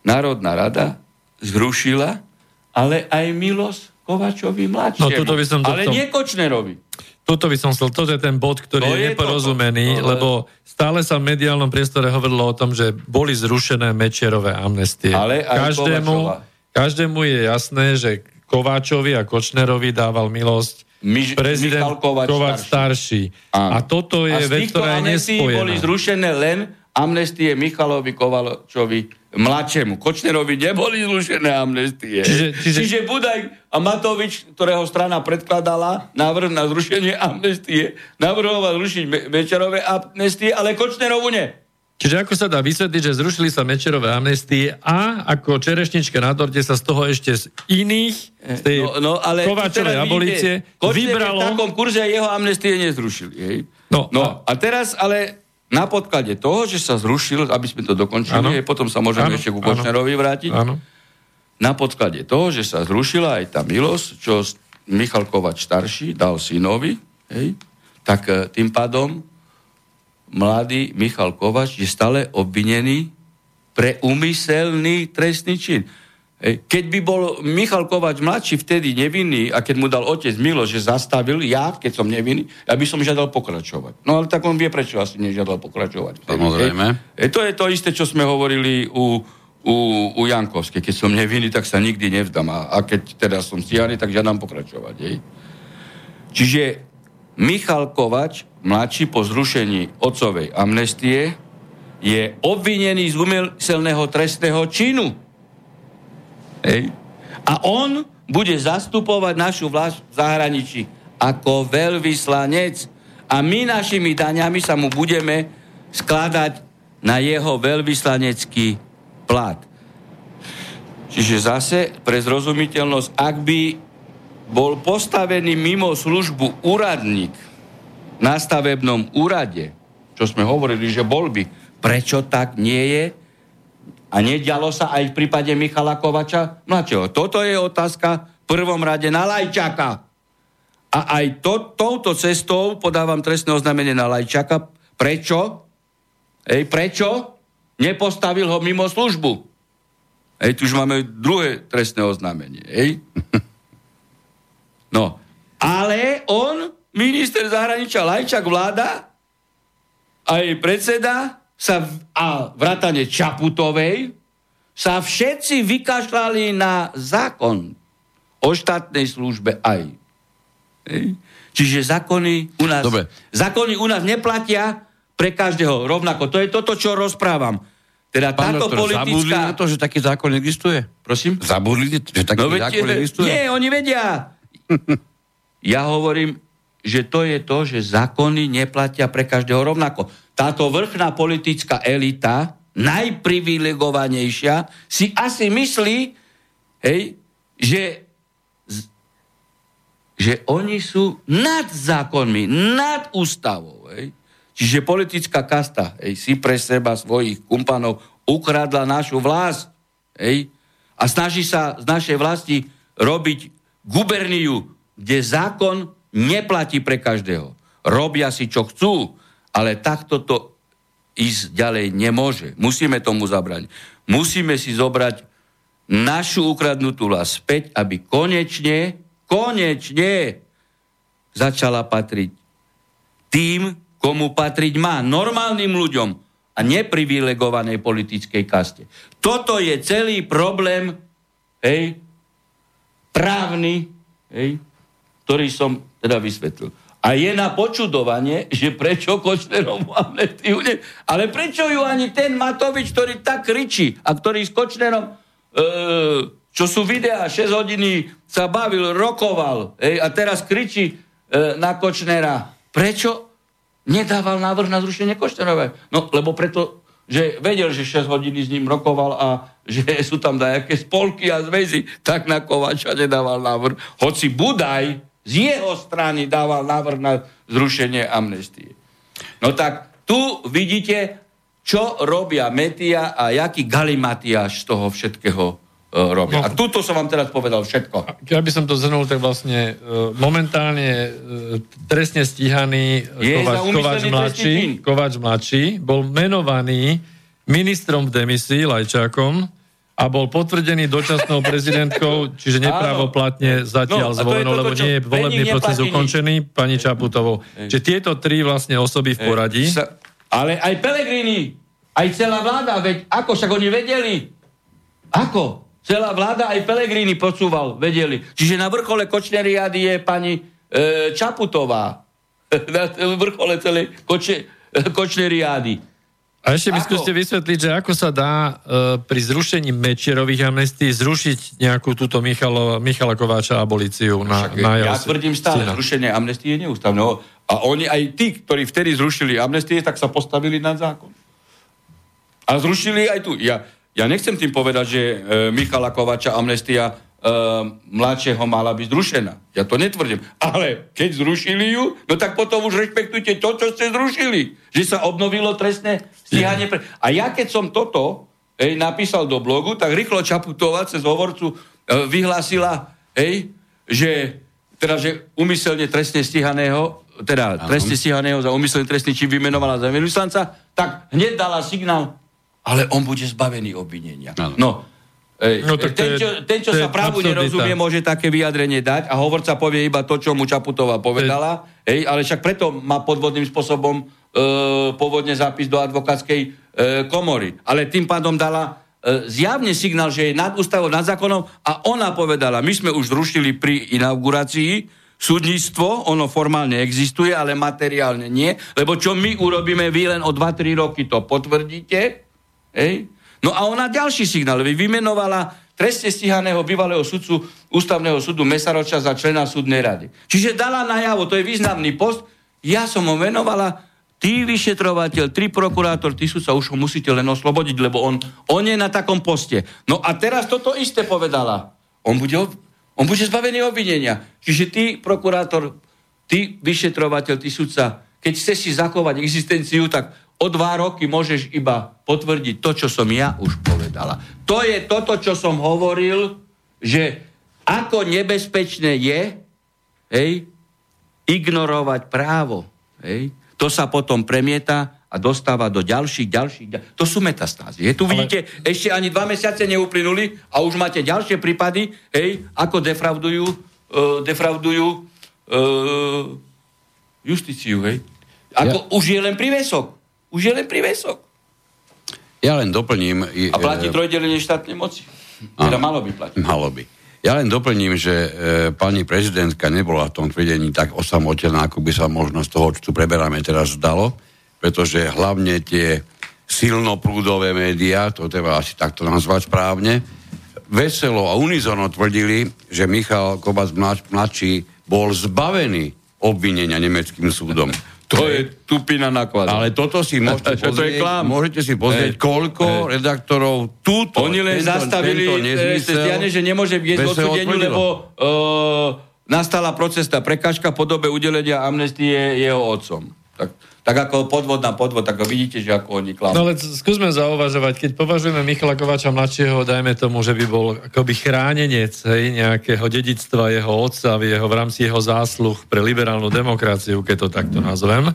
Národná rada zrušila, ale aj milosť Kovačovi mladšiemu. No, by som to ale nie Kočnerovi. Toto by som chcel, toto je ten bod, ktorý to je, je neporozumený, toto, lebo stále sa v mediálnom priestore hovorilo o tom, že boli zrušené Mečerové amnestie. Ale aj každému, každému je jasné, že Kováčovi a Kočnerovi dával milosť Myž, prezident Kovač, Kovač starší. starší. A toto je a vec, ktorá je nespojená. boli zrušené len amnestie Michalovi Kovačovi mladšiemu. Kočnerovi neboli zrušené amnestie. Čiže, čiže... čiže Budaj a Matovič, ktorého strana predkladala návrh na zrušenie amnestie, navrhoval zrušiť večerové amnestie, ale Kočnerovu nie. Čiže ako sa dá vysvetliť, že zrušili sa Mečerové amnestie a ako čerešnička na torte sa z toho ešte z iných, z tej no, no, ale Kováčovej abolície vybralo... v takom kurze jeho amnestie nezrušili. Hej? No, no a... teraz ale na podklade toho, že sa zrušil, aby sme to dokončili, ano. potom sa môžeme ano. ešte ku Kočnerovi vrátiť, ano. na podklade toho, že sa zrušila aj tá milosť, čo Michal Kovač starší dal synovi, hej, tak e, tým pádom mladý Michal Kovač je stále obvinený pre umyselný trestný čin. Keď by bol Michal Kovač mladší vtedy nevinný a keď mu dal otec Milo, že zastavil, ja, keď som nevinný, ja by som žiadal pokračovať. No ale tak on vie, prečo asi nežiadal pokračovať. Samozrejme. E, to je to isté, čo sme hovorili u, u, u Jankovskej. Keď som nevinný, tak sa nikdy nevzdám. A, a keď teda som stíhaný, tak žiadam pokračovať. Hej. Čiže Michal Kovač mladší po zrušení otcovej amnestie je obvinený z umyselného trestného činu. Hej. A on bude zastupovať našu vlast v zahraničí ako veľvyslanec a my našimi daňami sa mu budeme skladať na jeho veľvyslanecký plat. Čiže zase pre zrozumiteľnosť, ak by bol postavený mimo službu úradník, na stavebnom úrade, čo sme hovorili, že bol by Prečo tak nie je? A nedialo sa aj v prípade Michala Kovača mladšieho. Toto je otázka v prvom rade na Lajčaka. A aj to, touto cestou podávam trestné oznámenie na Lajčaka. Prečo? Ej, prečo? Nepostavil ho mimo službu. Ej, tu už máme druhé trestné oznámenie. Ej? [laughs] No, ale on, minister zahraničia Lajčak, vláda, aj predseda, sa, a vrátane Čaputovej, sa všetci vykašľali na zákon o štátnej službe aj. Čiže zákony u nás, Dobre. zákony u nás neplatia pre každého rovnako. To je toto, čo rozprávam. Teda Pán táto doktor, zabudli politická... na to, že taký zákon existuje? Prosím? Zabudli, že taký No zákon existuje? nie, oni vedia. [laughs] ja hovorím, že to je to, že zákony neplatia pre každého rovnako. Táto vrchná politická elita, najprivilegovanejšia, si asi myslí, hej, že, že oni sú nad zákonmi, nad ústavou. Hej. Čiže politická kasta hej, si pre seba svojich kumpanov ukradla našu vlast. Hej, a snaží sa z našej vlasti robiť guberniu, kde zákon neplatí pre každého. Robia si, čo chcú, ale takto to ísť ďalej nemôže. Musíme tomu zabrať. Musíme si zobrať našu ukradnutú vlast späť, aby konečne, konečne začala patriť tým, komu patriť má, normálnym ľuďom a neprivilegovanej politickej kaste. Toto je celý problém, hej, právny, hej, ktorý som teda vysvetlil. A je na počudovanie, že prečo Kočnerovú amnestiu ne... Ale prečo ju ani ten Matovič, ktorý tak kričí a ktorý s Kočnerom, e, čo sú videá, 6 hodiny sa bavil, rokoval hej, a teraz kričí e, na Kočnera. Prečo nedával návrh na zrušenie Kočnerovej? No, lebo preto, že vedel, že 6 hodín s ním rokoval a že sú tam dajaké spolky a zväzy, tak na Kovača nedával návrh. Hoci Budaj z jeho strany dával návrh na zrušenie amnestie. No tak tu vidíte, čo robia Metia a jaký galimatiaž z toho všetkého e, robia. No. A tuto som vám teraz povedal všetko. Keď by som to zhrnul, tak vlastne e, momentálne e, trestne stíhaný Je Kovač, trestný mladší, čin. Kovač mladší bol menovaný ministrom v demisii, Lajčákom, a bol potvrdený dočasnou prezidentkou, čiže nepravoplatne No, zatiaľ je zvolenou, lebo čo nie je volebný proces neplatí nič. ukončený, pani Čaputovou. Čiže tieto tri vlastne osoby v poradí. Sa, ale aj Pelegrini, aj celá vláda, veď ako však oni vedeli? Ako? Celá vláda aj Pelegrini posúval, vedeli. Čiže na vrchole Kočneriady je pani e, Čaputová. [laughs] na vrchole celej koče, Kočneriády. A ešte mi skúste vysvetliť, že ako sa dá e, pri zrušení Mečerových amnestí zrušiť nejakú túto Michalo, Michala Kováča abolíciu na, Však na ja jeho tvrdím stále, syna. zrušenie amnestie je neústavné. No, A oni aj tí, ktorí vtedy zrušili amnestie, tak sa postavili nad zákon. A zrušili aj tu. Ja, ja nechcem tým povedať, že e, Michala Kovača amnestia mladšieho mala byť zrušená. Ja to netvrdím. Ale keď zrušili ju, no tak potom už rešpektujte to, čo ste zrušili. Že sa obnovilo trestné stíhanie. Pre... A ja keď som toto hej, napísal do blogu, tak rýchlo Čaputová cez hovorcu e, vyhlásila, hej, že, teda, že umyselne trestne stíhaného teda trestne stíhaného za umyselný trestný čin vymenovala za vyslanca, tak hneď dala signál, ale on bude zbavený obvinenia. Áno. No, Ej, No, tak ten, čo, ten, čo sa právu nerozumie, môže také vyjadrenie dať a hovorca povie iba to, čo mu Čaputová povedala, hej, ale však preto má podvodným spôsobom e, pôvodne zápis do advokátskej e, komory. Ale tým pádom dala e, zjavne signál, že je nad ústavou, nad zákonom a ona povedala, my sme už zrušili pri inaugurácii súdnictvo, ono formálne existuje, ale materiálne nie, lebo čo my urobíme, vy len o 2-3 roky to potvrdíte, Hej? No a ona ďalší signál, vy vymenovala trestne stíhaného bývalého sudcu ústavného súdu Mesaroča za člena súdnej rady. Čiže dala najavo, to je významný post, ja som ho venovala, ty vyšetrovateľ, tri prokurátor, ty sa už ho musíte len oslobodiť, lebo on, on je na takom poste. No a teraz toto isté povedala. On bude, on bude zbavený obvinenia. Čiže ty, prokurátor, ty vyšetrovateľ, ty sudca, keď chceš si zachovať existenciu, tak o dva roky môžeš iba potvrdiť to, čo som ja už povedala. To je toto, čo som hovoril, že ako nebezpečné je hej, ignorovať právo. Hej. To sa potom premieta a dostáva do ďalších, ďalších, ďalších. To sú metastázy. Je, tu Ale... vidíte, ešte ani dva mesiace neuplynuli a už máte ďalšie prípady, hej, ako defraudujú, uh, defraudujú uh, justíciu, hej. Ako ja... už je len prívesok. Už je len prívesok. Ja len doplním... A platí trojdelenie štátnej moci. Teda malo by platiť. Malo by. Ja len doplním, že e, pani prezidentka nebola v tom tvrdení tak osamotená, ako by sa možno z toho, čo tu preberáme teraz, zdalo pretože hlavne tie silnoprúdové médiá, to treba asi takto nazvať správne, veselo a unizono tvrdili, že Michal Kovac mladší bol zbavený obvinenia nemeckým súdom. [laughs] To je tupina na kvadrat. Ale toto si môžete pozrieť, [laughs] to je klám. môžete si pozrieť, hey. koľko hey. redaktorov túto, Oni len tento, zastavili e, že nemôže viesť odsudeniu, lebo uh, nastala procesná prekážka v podobe udelenia amnestie jeho otcom. Tak tak ako podvod na podvod, tak vidíte, že ako oni klamú. No ale skúsme zauvažovať, keď považujeme Michala Kovača mladšieho, dajme tomu, že by bol akoby chránenec hej, nejakého dedictva jeho otca v, jeho, v rámci jeho zásluh pre liberálnu demokraciu, keď to takto nazvem.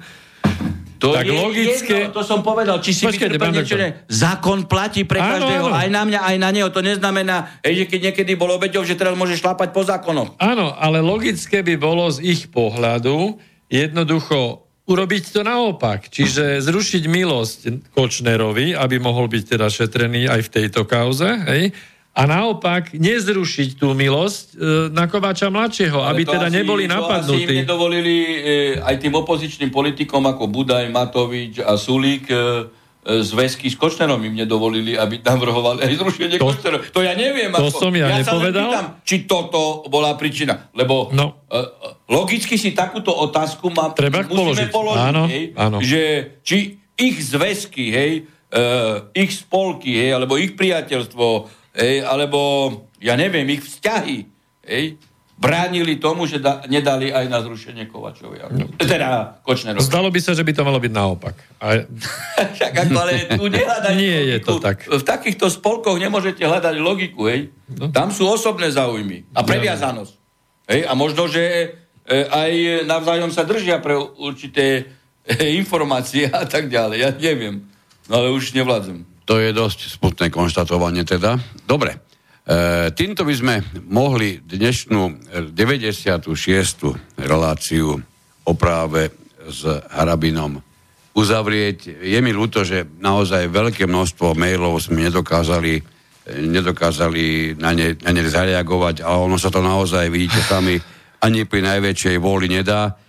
To tak je logické... jedno, to som povedal, či si Počkejte, niečo, ne? Zákon platí pre áno, každého, áno. aj na mňa, aj na neho. To neznamená, že keď niekedy bol obeťou, že teraz môže šlápať po zákonoch. Áno, ale logické by bolo z ich pohľadu jednoducho urobiť to naopak. Čiže zrušiť milosť Kočnerovi, aby mohol byť teda šetrený aj v tejto kauze, hej? A naopak nezrušiť tú milosť e, na Kováča mladšieho, aby teda asi, neboli napadnutí. To asi im nedovolili e, aj tým opozičným politikom ako Budaj, Matovič a Sulík E, zväzky s Kočnerom im nedovolili, aby navrhovali aj zrušenie to, Kočnerov. To ja neviem. To ako, som ja, ja nepovedal. Sa pýtam, či toto bola príčina. Lebo no. uh, logicky si takúto otázku má, Treba musíme položiť, položiť áno, hej, áno. že či ich zväzky, hej, uh, ich spolky, hej, alebo ich priateľstvo, hej, alebo ja neviem, ich vzťahy, hej, bránili tomu, že da, nedali aj na zrušenie Kovačovia. No. Teda Kočnerovi. Zdalo by sa, že by to malo byť naopak. A... [laughs] Však ako, ale tu nehľadať Nie logiku. je to tak. V takýchto spolkoch nemôžete hľadať logiku, hej. No. Tam sú osobné záujmy a previazanosť. Hej, a možno, že e, aj navzájom sa držia pre určité e, informácie a tak ďalej. Ja neviem. No ale už nevládzem. To je dosť smutné konštatovanie teda. Dobre. E, týmto by sme mohli dnešnú 96. reláciu o práve s Harabinom uzavrieť. Je mi ľúto, že naozaj veľké množstvo mailov sme nedokázali, nedokázali na, ne, na ne zareagovať, ale ono sa to naozaj, vidíte sami, ani pri najväčšej vôli nedá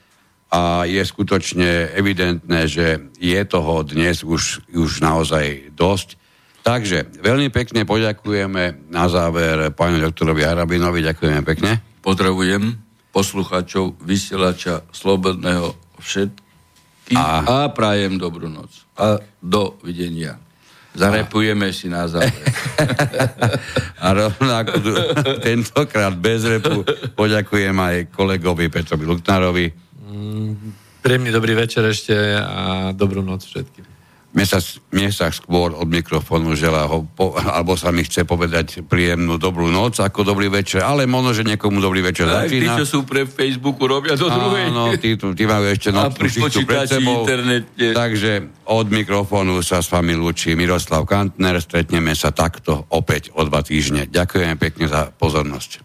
a je skutočne evidentné, že je toho dnes už, už naozaj dosť. Takže veľmi pekne poďakujeme na záver pánu doktorovi Harabinovi. Ďakujeme pekne. Pozdravujem poslucháčov vysielača Slobodného všetkých a... a prajem dobrú noc. A dovidenia. Zarepujeme a... si na záver. [laughs] a rovnako tentokrát bez repu poďakujem aj kolegovi Petrovi Luknárovi. Mm, príjemný dobrý večer ešte a dobrú noc všetkým. Mne sa, mne sa skôr od mikrofónu želá, ho, po, alebo sa mi chce povedať príjemnú dobrú noc ako dobrý večer, ale možno, že niekomu dobrý večer Aj začína. tí, čo sú pre Facebooku, robia do druhej. Áno, tí, tí majú ešte noc pred sebou. Internete. Takže od mikrofónu sa s vami lúči Miroslav Kantner. Stretneme sa takto opäť o dva týždne. Ďakujem pekne za pozornosť.